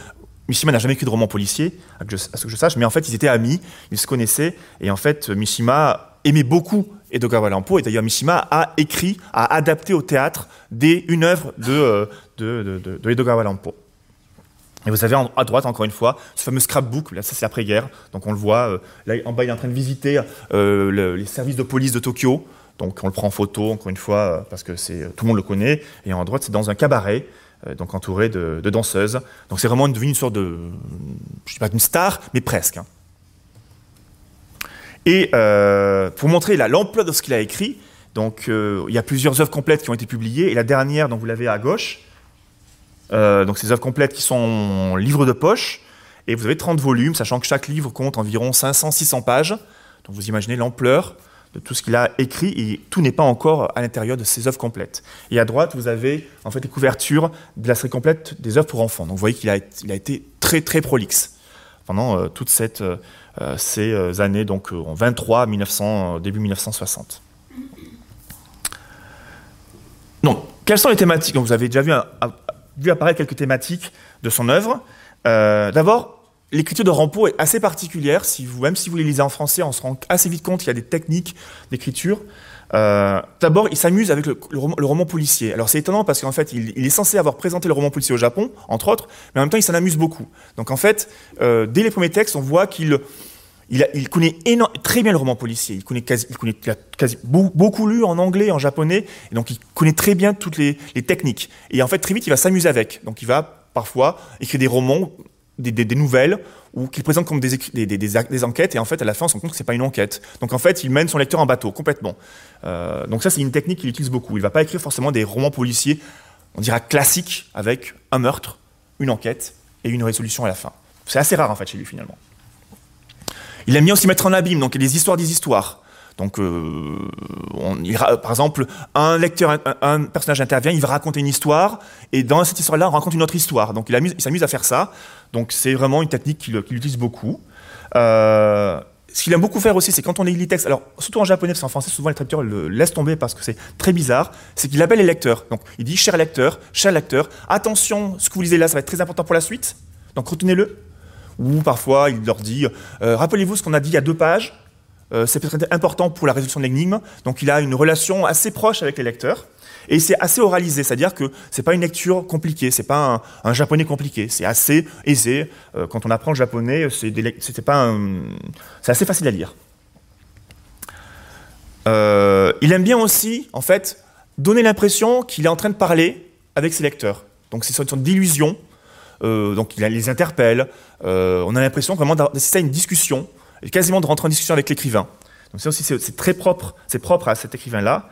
Mishima n'a jamais écrit de roman policier, à ce que je sache, mais en fait, ils étaient amis, ils se connaissaient, et en fait, Mishima aimait beaucoup Edogawa Lampo, et d'ailleurs, Mishima a écrit, a adapté au théâtre des, une œuvre de, euh, de, de, Edogawa Lampo. Et vous avez à droite, encore une fois, ce fameux scrapbook, là, ça c'est après-guerre, donc on le voit, euh, là en bas, il est en train de visiter euh, les services de police de Tokyo, donc on le prend en photo, encore une fois, parce que tout le monde le connaît, et en droite, c'est dans un cabaret, donc entouré de, danseuses. Donc c'est vraiment devenu une sorte de, je ne sais pas d'une star, mais presque. Hein. Et euh, pour montrer l'ampleur de ce qu'il a écrit, donc euh, il y a plusieurs œuvres complètes qui ont été publiées, et la dernière, dont vous l'avez à gauche, donc ces œuvres complètes qui sont en livre de poche, et vous avez 30 volumes, sachant que chaque livre compte environ 500-600 pages. Donc vous imaginez l'ampleur de tout ce qu'il a écrit et tout n'est pas encore à l'intérieur de ses œuvres complètes. Et à droite, vous avez en fait les couvertures de la série complète des œuvres pour enfants. Donc vous voyez qu'il a, été très très prolixe pendant euh, toutes euh, euh, ces années, donc en 23, 1900, début 1960. Donc, quelles sont les thématiques? Donc, Vous avez déjà vu apparaître quelques thématiques de son œuvre. D'abord, L'écriture de Rampo est assez particulière. Si vous, même si vous les lisez en français, on se rend assez vite compte qu'il y a des techniques d'écriture. Euh, D'abord, il s'amuse avec le, roman, policier. Alors c'est étonnant parce qu'en fait, il, est censé avoir présenté le roman policier au Japon, entre autres, mais en même temps, il s'en amuse beaucoup. Donc en fait, euh, dès les premiers textes, on voit qu'il il, il, connaît très bien le roman policier. Il connaît, quasi, il quasi, beaucoup, lu en anglais, en japonais, et donc il connaît très bien toutes les techniques. Et en fait, très vite, il va s'amuser avec. Donc il va parfois écrire des romans des, nouvelles ou qu'il présente comme des, enquêtes et en fait à la fin on se rend compte que c'est pas une enquête. Donc en fait il mène son lecteur en bateau complètement. Euh, donc ça c'est une technique qu'il utilise beaucoup. Il va pas écrire forcément des romans policiers, on dira classiques avec un meurtre, une enquête et une résolution à la fin. C'est assez rare en fait chez lui finalement. Il aime bien aussi mettre en abîme, donc des histoires des histoires. Donc, euh, on, par exemple, un lecteur, un, personnage intervient, il va raconter une histoire, et dans cette histoire-là, on raconte une autre histoire. Donc, il, s'amuse à faire ça. Donc, c'est vraiment une technique qu'il utilise beaucoup. Euh, ce qu'il aime beaucoup faire aussi, c'est quand on lit les textes, alors surtout en japonais, parce qu'en français, souvent les traducteurs le laissent tomber parce que c'est très bizarre, c'est qu'il appelle les lecteurs. Donc il dit, cher lecteur, cher lecteur, attention, ce que vous lisez là, ça va être très important pour la suite, donc retenez-le. Ou parfois, il leur dit, euh, rappelez-vous ce qu'on a dit il y a deux pages, euh, c'est peut-être important pour la résolution de l'énigme, donc il a une relation assez proche avec les lecteurs. Et c'est assez oralisé, c'est-à-dire que c'est pas une lecture compliquée, c'est pas un, japonais compliqué, c'est assez aisé. Euh, quand on apprend le japonais, c'est assez facile à lire. Euh, il aime bien aussi, en fait, donner l'impression qu'il est en train de parler avec ses lecteurs. Donc c'est une sorte d'illusion. Donc il les interpelle. on a l'impression vraiment d'assister à une discussion, quasiment de rentrer en discussion avec l'écrivain. Donc ça aussi c'est très propre, c'est propre à cet écrivain-là.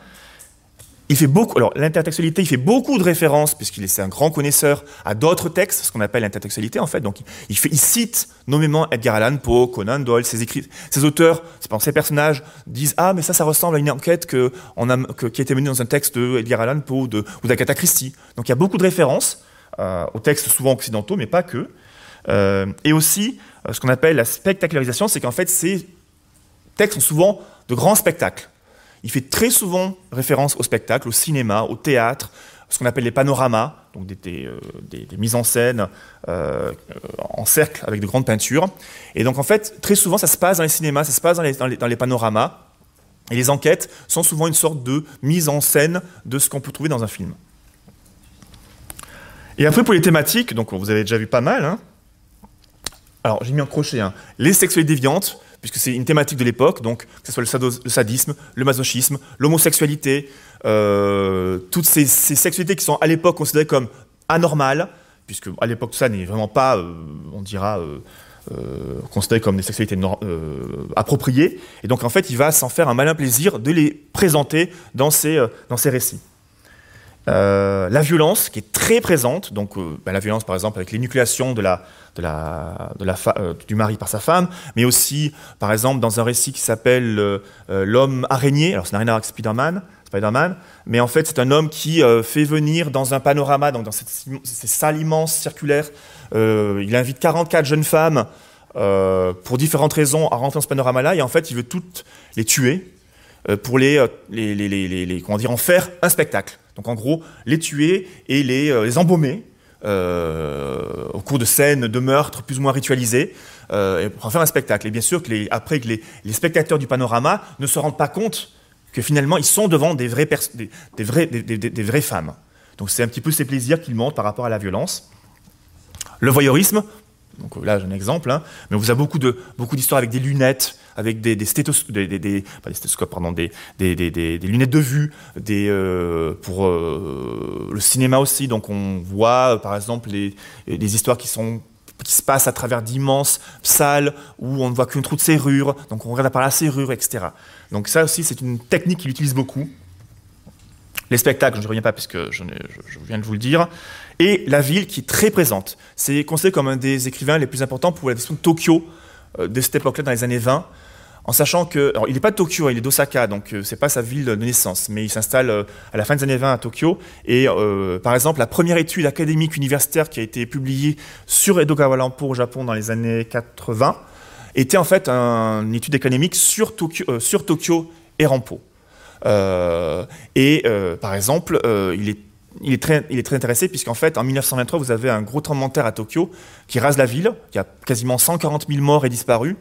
Il fait beaucoup, alors l'intertextualité, il fait beaucoup de références, puisqu'il est un grand connaisseur, à d'autres textes, ce qu'on appelle l'intertextualité en fait. Donc il, fait, cite nommément Edgar Allan Poe, Conan Doyle, ses, écrits, ses auteurs, ces personnages disent Ah, mais ça, ça ressemble à une enquête que, qui a été menée dans un texte de Edgar Allan Poe de, ou d'Agatha Christie. Donc il y a beaucoup de références euh, aux textes souvent occidentaux, mais pas que. Euh, et aussi, ce qu'on appelle la spectacularisation, c'est qu'en fait, ces textes sont souvent de grands spectacles. Il fait très souvent référence au spectacle, au cinéma, au théâtre, ce qu'on appelle les panoramas, donc des, euh, mises en scène euh, en cercle avec de grandes peintures. Et donc en fait, très souvent, ça se passe dans les cinémas, ça se passe dans les, panoramas. Et les enquêtes sont souvent une sorte de mise en scène de ce qu'on peut trouver dans un film. Et après, pour les thématiques, donc vous avez déjà vu pas mal. Hein. Alors, j'ai mis en crochet hein, les sexualités déviantes, puisque c'est une thématique de l'époque, donc que ce soit le, sadisme, le masochisme, l'homosexualité, euh, toutes ces, sexualités qui sont à l'époque considérées comme anormales, puisque à l'époque tout ça n'est vraiment pas, euh, on dira, euh, considéré comme des sexualités appropriées, et donc en fait il va s'en faire un malin plaisir de les présenter dans ses, dans ses récits. La violence qui est très présente, donc ben, la violence par exemple avec l'énucléation euh, du mari par sa femme, mais aussi, par exemple, dans un récit qui s'appelle euh, euh, L'homme araignée. Alors, ça n'a rien à avec Spider-Man, mais en fait, c'est un homme qui fait venir dans un panorama, donc dans cette, cette salle immense circulaire, il invite 44 jeunes femmes pour différentes raisons à rentrer dans ce panorama-là, et en fait, il veut toutes les tuer pour les, comment dire, en faire un spectacle. Donc en gros, les tuer et les, les embaumer euh, au cours de scènes de meurtres plus ou moins ritualisées, euh, pour en faire un spectacle. Et bien sûr, que les, après que les, spectateurs du panorama ne se rendent pas compte que finalement ils sont devant des, vrais des, des, des, vraies femmes. Donc c'est un petit peu ces plaisirs qu'ils montrent par rapport à la violence. Le voyeurisme, donc là j'ai un exemple, hein, mais on vous a beaucoup de beaucoup d'histoires avec des lunettes, avec des, des, des, stéthoscopes, pardon, des, lunettes de vue, euh, pour euh, le cinéma aussi. Donc on voit par exemple les, histoires qui se passent à travers d'immenses salles où on ne voit qu'une trou de serrure, donc on regarde par la serrure, etc. Donc ça aussi, c'est une technique qu'il utilise beaucoup. Les spectacles, je ne reviens pas puisque je, je, viens de vous le dire. Et la ville qui est très présente. C'est considéré comme un des écrivains les plus importants pour la question de Tokyo euh, de cette époque-là, dans les années 20 en sachant que, il n'est pas de Tokyo, il est d'Osaka, donc euh, c'est pas sa ville de naissance, mais il s'installe euh, à la fin des années 20 à Tokyo. Et euh, par exemple, la première étude académique universitaire qui a été publiée sur Edo Gawalampo au Japon dans les années 80 était en fait une étude académique sur Tokyo, sur Tokyo et Rampo. et par exemple, il est très, intéressé puisqu'en fait, en 1923, vous avez un gros tremblement de terre à Tokyo qui rase la ville. Il y a quasiment 140 000 morts et disparus.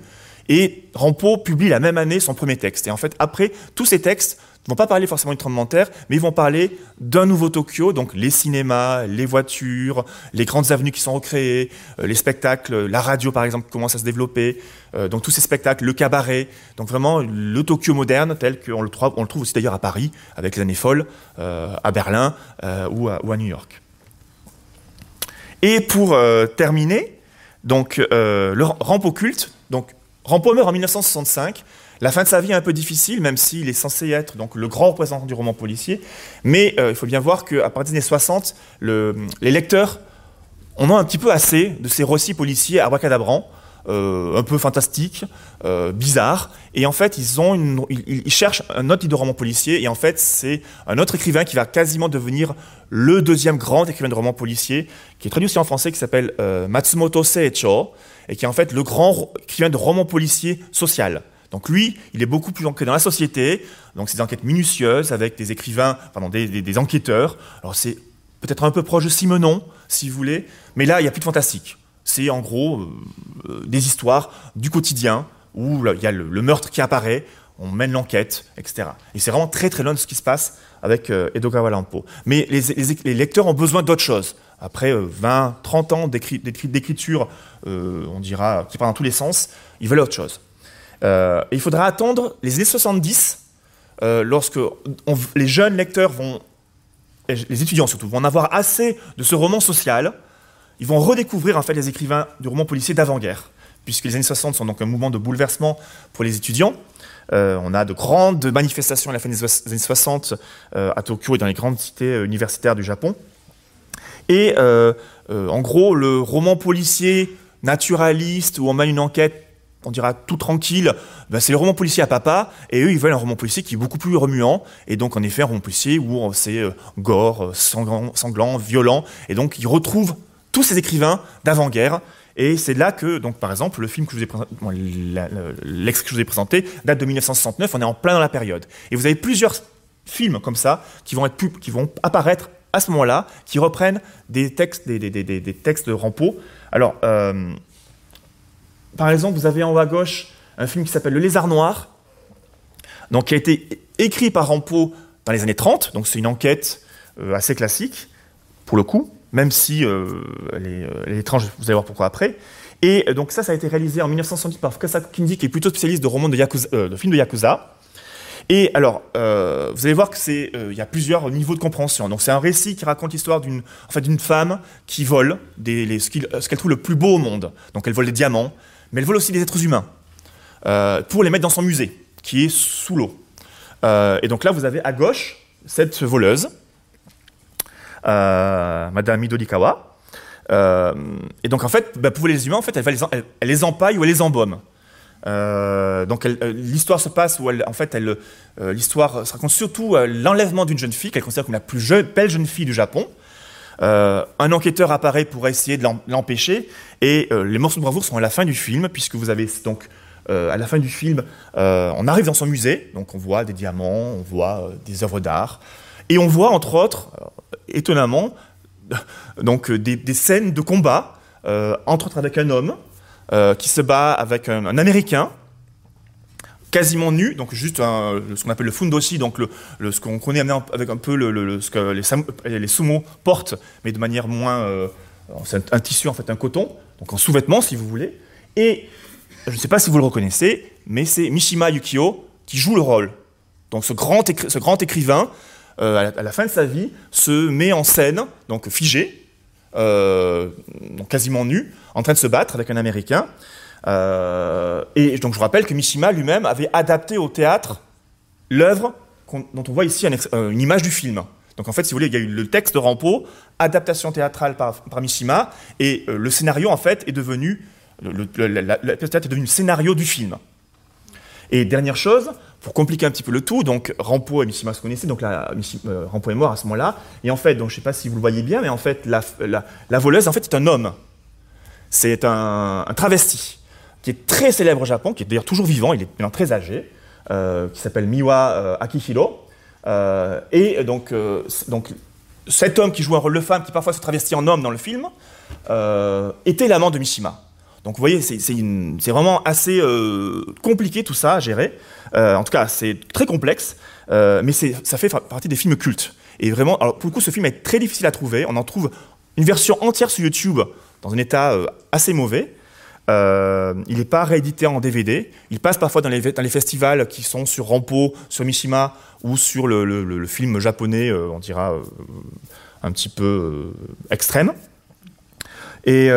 Et Rampo publie la même année son premier texte. Et en fait, après, tous ces textes ne vont pas parler forcément du tremblement de terre, mais ils vont parler d'un nouveau Tokyo, donc les cinémas, les voitures, les grandes avenues qui sont recréées, euh, les spectacles, la radio par exemple qui commence à se développer, euh, donc tous ces spectacles, le cabaret, donc vraiment le Tokyo moderne tel qu'on le, on le trouve aussi d'ailleurs à Paris, avec les années folles, euh, à Berlin ou à, ou, à, New York. Et pour terminer, donc le Rampo culte, donc Rampo meurt en 1965. La fin de sa vie est un peu difficile, même s'il est censé être donc, le grand représentant du roman policier. Mais euh, il faut bien voir qu'à partir des années 60, les lecteurs en ont un petit peu assez de ces récits policiers abracadabrants. un peu fantastiques, bizarres. Et en fait, ils, ont ils, cherchent un autre type de roman policier. Et en fait, c'est un autre écrivain qui va quasiment devenir le deuxième grand écrivain de roman policier, qui est traduit aussi en français, qui s'appelle Matsumoto Seicho, et qui est en fait le grand écrivain de roman policier social. Donc lui, il est beaucoup plus ancré dans la société, donc c'est des enquêtes minutieuses avec des écrivains, pardon, des, enquêteurs. Alors c'est peut-être un peu proche de Simenon, si vous voulez, mais là, il n'y a plus de fantastique. C'est en gros euh, des histoires du quotidien où il y a le, meurtre qui apparaît, on mène l'enquête, etc. Et c'est vraiment très très loin de ce qui se passe avec euh, Edogawa Lampo. Mais les, lecteurs ont besoin d'autre chose. Après 20, euh, 30 ans d'écriture, on dira, qui part dans tous les sens, ils veulent autre chose. Euh, il faudra attendre les années 70, euh, lorsque les jeunes lecteurs vont, les étudiants surtout, vont en avoir assez de ce roman social, ils vont redécouvrir en fait les écrivains du roman policier d'avant-guerre, puisque les années 60 sont donc un mouvement de bouleversement pour les étudiants. Euh, on a de grandes manifestations à la fin des années 60 à Tokyo et dans les grandes cités universitaires du Japon. Et en gros, le roman policier naturaliste où on mène une enquête on dira tout tranquille, ben c'est le roman policier à papa, et eux ils veulent un roman policier qui est beaucoup plus remuant, et donc en effet un roman policier où c'est euh, gore, euh, sanglant, violent, et donc ils retrouvent tous ces écrivains d'avant-guerre, et c'est là que, donc par exemple, le film que je vous ai présenté, l'ex que je vous ai présenté date de 1969, on est en plein dans la période. Et vous avez plusieurs films comme ça qui vont apparaître à ce moment-là, qui reprennent des textes, des, textes de Rampeau. Alors, euh, par exemple, vous avez en haut à gauche un film qui s'appelle Le Lézard Noir, donc qui a été écrit par Rampeau dans les années 30, donc c'est une enquête euh, assez classique, pour le coup, même si euh, elle, est, étrange, vous allez voir pourquoi après. Et donc ça, ça a été réalisé en 1970 par Fukasa Kindi, qui est plutôt spécialiste de romans de, de films de Yakuza. Et alors, vous allez voir que c'est, il y a plusieurs niveaux de compréhension. Donc c'est un récit qui raconte l'histoire d'une, en fait, d'une femme qui vole des, ce qu'elle trouve le plus beau au monde. Donc elle vole des diamants, mais elle vole aussi des êtres humains euh, pour les mettre dans son musée, qui est sous l'eau. Euh, et donc là, vous avez à gauche cette voleuse, euh, Madame Midorikawa. et donc en fait, bah, pour les humains, en fait, elle, va les, elle, les empaille ou elle les embaume. Donc l'histoire se passe où en fait, l'histoire se raconte surtout l'enlèvement d'une jeune fille qu'elle considère comme la plus belle jeune fille du Japon. Euh, un enquêteur apparaît pour essayer de l'empêcher, et euh, les morceaux de bravoure sont à la fin du film, puisque vous avez donc euh, à la fin du film, on arrive dans son musée, donc on voit des diamants, on voit des œuvres d'art, et on voit entre autres, étonnamment, donc des, scènes de combat, entre autres avec un homme qui se bat avec un Américain quasiment nu, donc juste ce qu'on appelle le fundoshi, donc le, ce qu'on connaît avec un peu le, ce que les, sumo portent, mais de manière moins. Euh, c'est un, tissu, en fait, un coton, donc en sous-vêtements, si vous voulez. Et je ne sais pas si vous le reconnaissez, mais c'est Mishima Yukio qui joue le rôle. Donc ce grand, ce grand écrivain, euh, à, la, fin de sa vie, se met en scène, donc figé, euh, quasiment nu, en train de se battre avec un Américain. Euh, et donc je rappelle que Mishima lui-même avait adapté au théâtre l'œuvre dont on voit ici euh, une image du film. Donc en fait, si vous voulez, il y a eu le texte de Rampo, adaptation théâtrale par, Mishima, et le scénario en fait est devenu le, pièce est devenu le scénario du film. Et dernière chose, pour compliquer un petit peu le tout, donc Rampo et Mishima se connaissaient, donc la, Rampo est mort à ce moment-là, et en fait, donc je ne sais pas si vous le voyez bien, mais en fait, la, voleuse en fait est un homme. C'est un, travesti qui est très célèbre au Japon, qui est d'ailleurs toujours vivant, il est maintenant très âgé, euh, qui s'appelle Miwa euh, Akihiro. Euh, et donc, donc, cet homme qui joue un rôle de femme, qui parfois se travestit en homme dans le film, était l'amant de Mishima. Donc vous voyez, c'est vraiment assez compliqué tout ça à gérer. En tout cas, c'est très complexe, mais ça fait partie des films cultes. Et vraiment, pour le coup, ce film est très difficile à trouver. On en trouve une version entière sur YouTube dans un état assez mauvais. Euh, il n'est pas réédité en DVD. Il passe parfois dans les, festivals qui sont sur Rampo, sur Mishima ou sur le, film japonais, euh, on dira euh, un petit peu extrême. Et,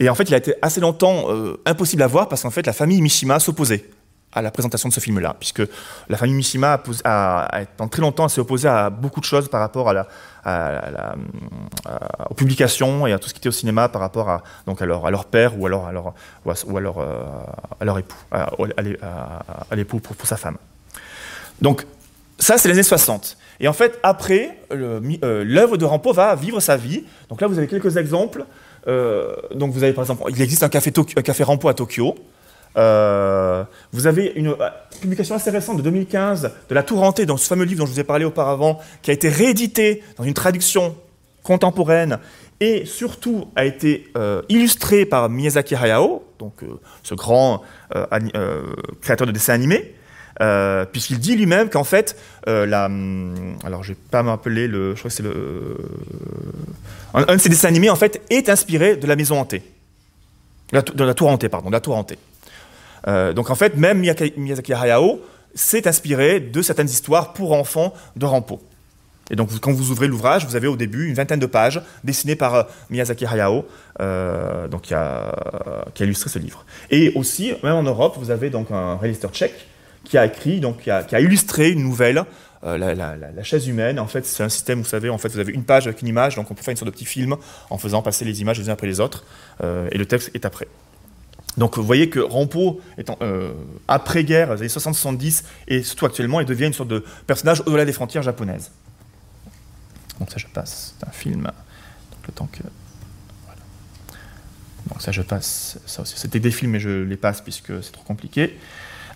et, en fait, il a été assez longtemps impossible à voir parce qu'en fait, la famille Mishima s'opposait. À la présentation de ce film-là, puisque la famille Mishima a, a, pendant très longtemps s'est opposée à beaucoup de choses par rapport à la, à aux publications et à tout ce qui était au cinéma par rapport à, donc à, leur, à leur père ou à leur, ou à, euh, à leur époux, à, l'époux pour, sa femme. Donc ça, c'est les années 60. Et en fait, après, euh, l'œuvre de Rampo va vivre sa vie. Donc là, vous avez quelques exemples. Euh, donc vous avez par exemple, il existe un café Rampo à Tokyo. Euh, vous avez une euh, publication assez récente de 2015 de La Tour hantée, dans ce fameux livre dont je vous ai parlé auparavant, qui a été réédité dans une traduction contemporaine et surtout a été euh, illustré par Miyazaki Hayao, donc ce grand créateur de dessins animés, puisqu'il dit lui-même qu'en fait, la, hum, alors je vais pas m'appeler le, je crois que c'est le, un, de ses dessins animés en fait est inspiré de la maison hantée, de la tour hantée, pardon, de la tour hantée. Euh, donc en fait, même Miyazaki Hayao s'est inspiré de certaines histoires pour enfants de Rampo. Et donc quand vous ouvrez l'ouvrage, vous avez au début une vingtaine de pages dessinées par euh, Miyazaki Hayao, euh, donc qui a, illustré ce livre. Et aussi, même en Europe, vous avez donc un réalisateur tchèque qui a écrit, donc qui a, illustré une nouvelle, la, chaise humaine. En fait, c'est un système, vous savez, en fait, vous avez une page avec une image, donc on peut faire une sorte de petit film en faisant passer les images les unes après les autres, et le texte est après. Donc vous voyez que Rampo, euh, après-guerre, les années 60-70, et surtout actuellement, il devient une sorte de personnage au-delà des frontières japonaises. Donc ça je passe, c'est un film. Donc le temps que... Donc ça je passe, ça aussi c'était des films mais je les passe puisque c'est trop compliqué.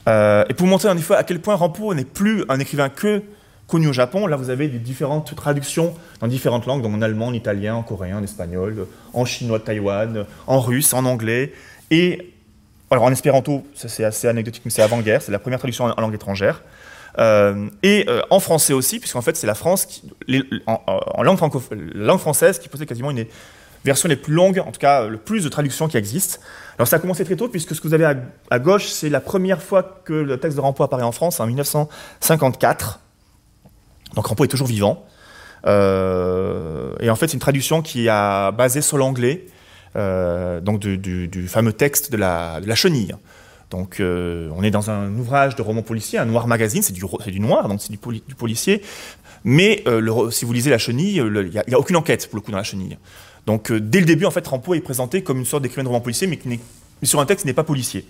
Euh, et pour montrer en effet à quel point Rampo n'est plus un écrivain que connu au Japon, là vous avez des différentes traductions dans différentes langues, donc en allemand, en italien, en coréen, en espagnol, en chinois de Taïwan, en russe, en anglais, et alors en espéranto, c'est assez anecdotique, mais c'est avant-guerre, c'est la première traduction en, langue étrangère. Euh, et euh, en français aussi, puisqu'en fait c'est la France, en, langue, française, qui possède quasiment une version les plus longues, en tout cas le plus de traductions qui existent. Alors ça a commencé très tôt, puisque ce que vous avez à, gauche, c'est la première fois que le texte de Rampo apparaît en France, en 1954. Donc Rampo est toujours vivant. Euh, et en fait, c'est une traduction qui a basé sur l'anglais donc du, fameux texte de la, chenille. Donc, euh, on est dans un ouvrage de roman policier, un noir magazine, c'est du, noir, donc c'est du, policier. Mais euh, si vous lisez La Chenille, il n'y a, aucune enquête pour le coup dans La Chenille. Donc, dès le début, en fait, Rampo est présenté comme une sorte d'écrivain de roman policier, mais, qui sur un texte qui n'est pas policier.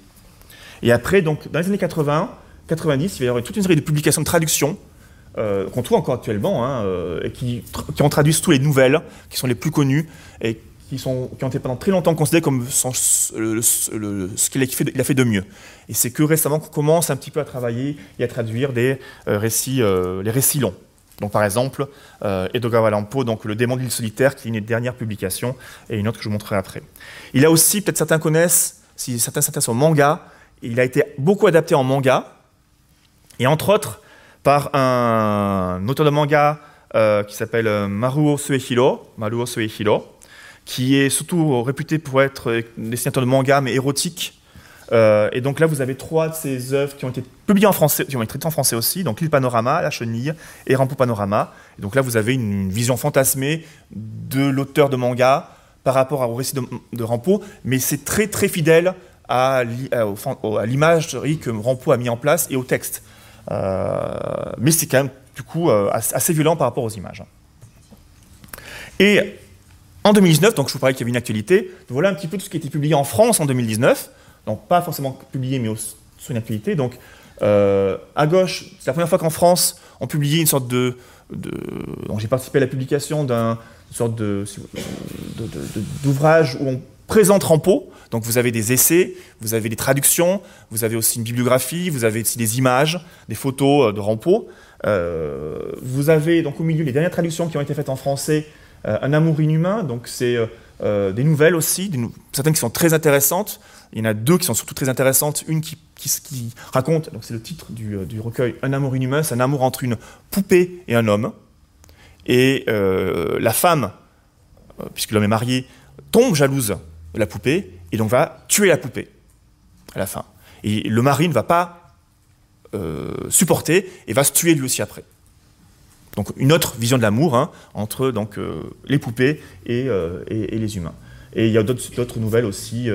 Et après, donc, dans les années 80, 90, il va y avoir toute une série de publications de traduction qu'on trouve encore actuellement, hein, et qui, qui ont traduit tous les nouvelles qui sont les plus connues et qui, ont été pendant très longtemps considérés comme ce qu'il a, fait, de mieux. Et c'est que récemment qu'on commence un petit peu à travailler et à traduire des euh, récits, euh, les récits longs. Donc par exemple, euh, Edogawa donc Le démon de l'île solitaire, qui est une dernière publication, et une autre que je vous montrerai après. Il a aussi, peut-être certains connaissent, si certains s'intéressent au manga, il a été beaucoup adapté en manga, et entre autres par un auteur de manga qui s'appelle Maruo Suehiro, Maruo Suehiro, qui est surtout réputé pour être dessinateur de manga, mais érotique. Euh, et donc là, vous avez trois de ces œuvres qui ont été publiées en français, qui ont été traitées en français aussi, donc L'île Panorama, La Chenille et Rampo Panorama. Et donc là, vous avez une, vision fantasmée de l'auteur de manga par rapport au récit de, de Rampo, mais c'est très très fidèle à, l'imagerie que Rampo a mis en place et au texte. Euh, mais c'est quand même du coup euh, assez violent par rapport aux images. Et en 2019, donc je vous parlais qu'il y avait une actualité, voilà un petit peu tout ce qui a été publié en France en 2019, donc pas forcément publié, mais sur une actualité. Donc euh, à gauche, c'est la première fois qu'en France, on publiait une sorte de... j'ai participé à la publication d'un sorte de, d'ouvrage où on présente Rampo. Donc vous avez des essais, vous avez des traductions, vous avez aussi une bibliographie, vous avez aussi des images, des photos euh, de Rampo. Euh, vous avez donc au milieu les dernières traductions qui ont été faites en français un amour inhumain, donc c'est euh, euh, des nouvelles aussi, certaines qui sont très intéressantes. Il y en a deux qui sont surtout très intéressantes. Une qui, raconte, c'est le titre du, recueil, Un amour inhumain, c'est un amour entre une poupée et un homme. Et la femme, puisque l'homme est marié, tombe jalouse de la poupée et donc va tuer la poupée à la fin. Et le mari ne va pas supporter et va se tuer lui aussi après. Donc une autre vision de l'amour hein, entre donc, euh, les poupées et, euh, et, les humains. Et il y a d'autres nouvelles aussi.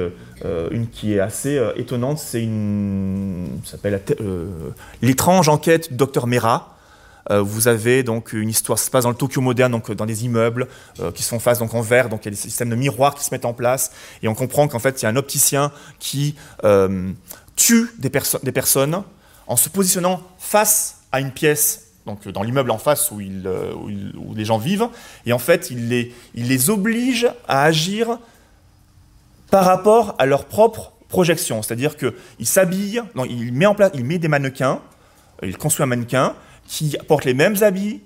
une qui est assez étonnante, c'est une. s'appelle L'étrange enquête docteur Mera. vous avez donc une histoire, ça se passe dans le Tokyo moderne, donc dans des immeubles qui sont face donc en verre, donc il y a des systèmes de miroirs qui se mettent en place, et on comprend qu'en fait il y a un opticien qui tue des, des personnes en se positionnant face à une pièce donc dans l'immeuble en face où, euh, où, les gens vivent, et en fait, il les, il les oblige à agir par rapport à leur propre projection. C'est-à-dire qu'il s'habille, il met en place, il met des mannequins, il construit un mannequin qui porte les mêmes habits,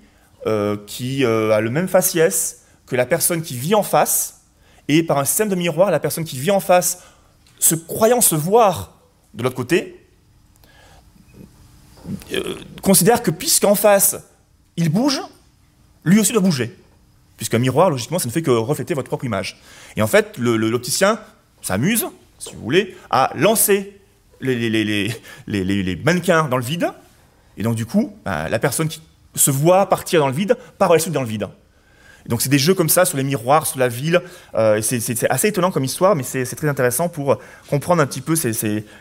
euh, qui euh, a le même faciès que la personne qui vit en face, et par un système de miroir, la personne qui vit en face, se croyant se voir de l'autre côté, euh, considère que puisqu'en face, il bouge, lui aussi doit bouger. Puisqu'un miroir, logiquement, ça ne fait que refléter votre propre image. Et en fait, l'opticien s'amuse, si vous voulez, à lancer les, les, mannequins dans le vide. Et donc, du coup, ben, la personne qui se voit partir dans le vide part suite dans le vide donc c'est des jeux comme ça sur les miroirs, sur la ville. Euh, c'est assez étonnant comme histoire, mais c'est très intéressant pour comprendre un petit peu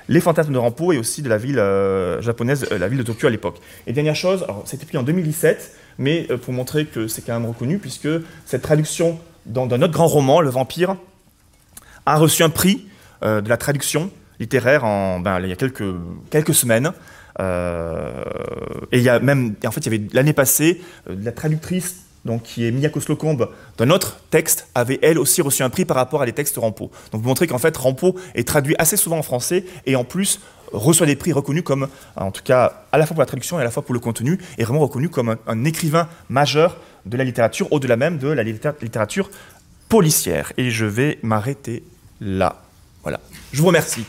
les fantasmes de Rampo et aussi de la ville euh, japonaise, euh, la ville de Tokyo à l'époque. Et dernière chose, c'était pris en 2017, mais pour montrer que c'est quand même reconnu, puisque cette traduction dans, dans, notre grand roman, Le Vampire, a reçu un prix de la traduction littéraire en, ben, il y a quelques, quelques semaines. et il y a même, en fait, il y avait l'année passée, la traductrice donc qui est Miyako Slocombe, d'un autre texte, avait elle aussi reçu un prix par rapport à des textes Rampo. Donc vous montrez qu'en fait Rampo est traduit assez souvent en français et en plus reçoit des prix reconnus comme, en tout cas à la fois pour la traduction et à la fois pour le contenu, est vraiment reconnu comme un, écrivain majeur de la littérature, au-delà même de la littérature policière. Et je vais m'arrêter là. Voilà. Je vous remercie.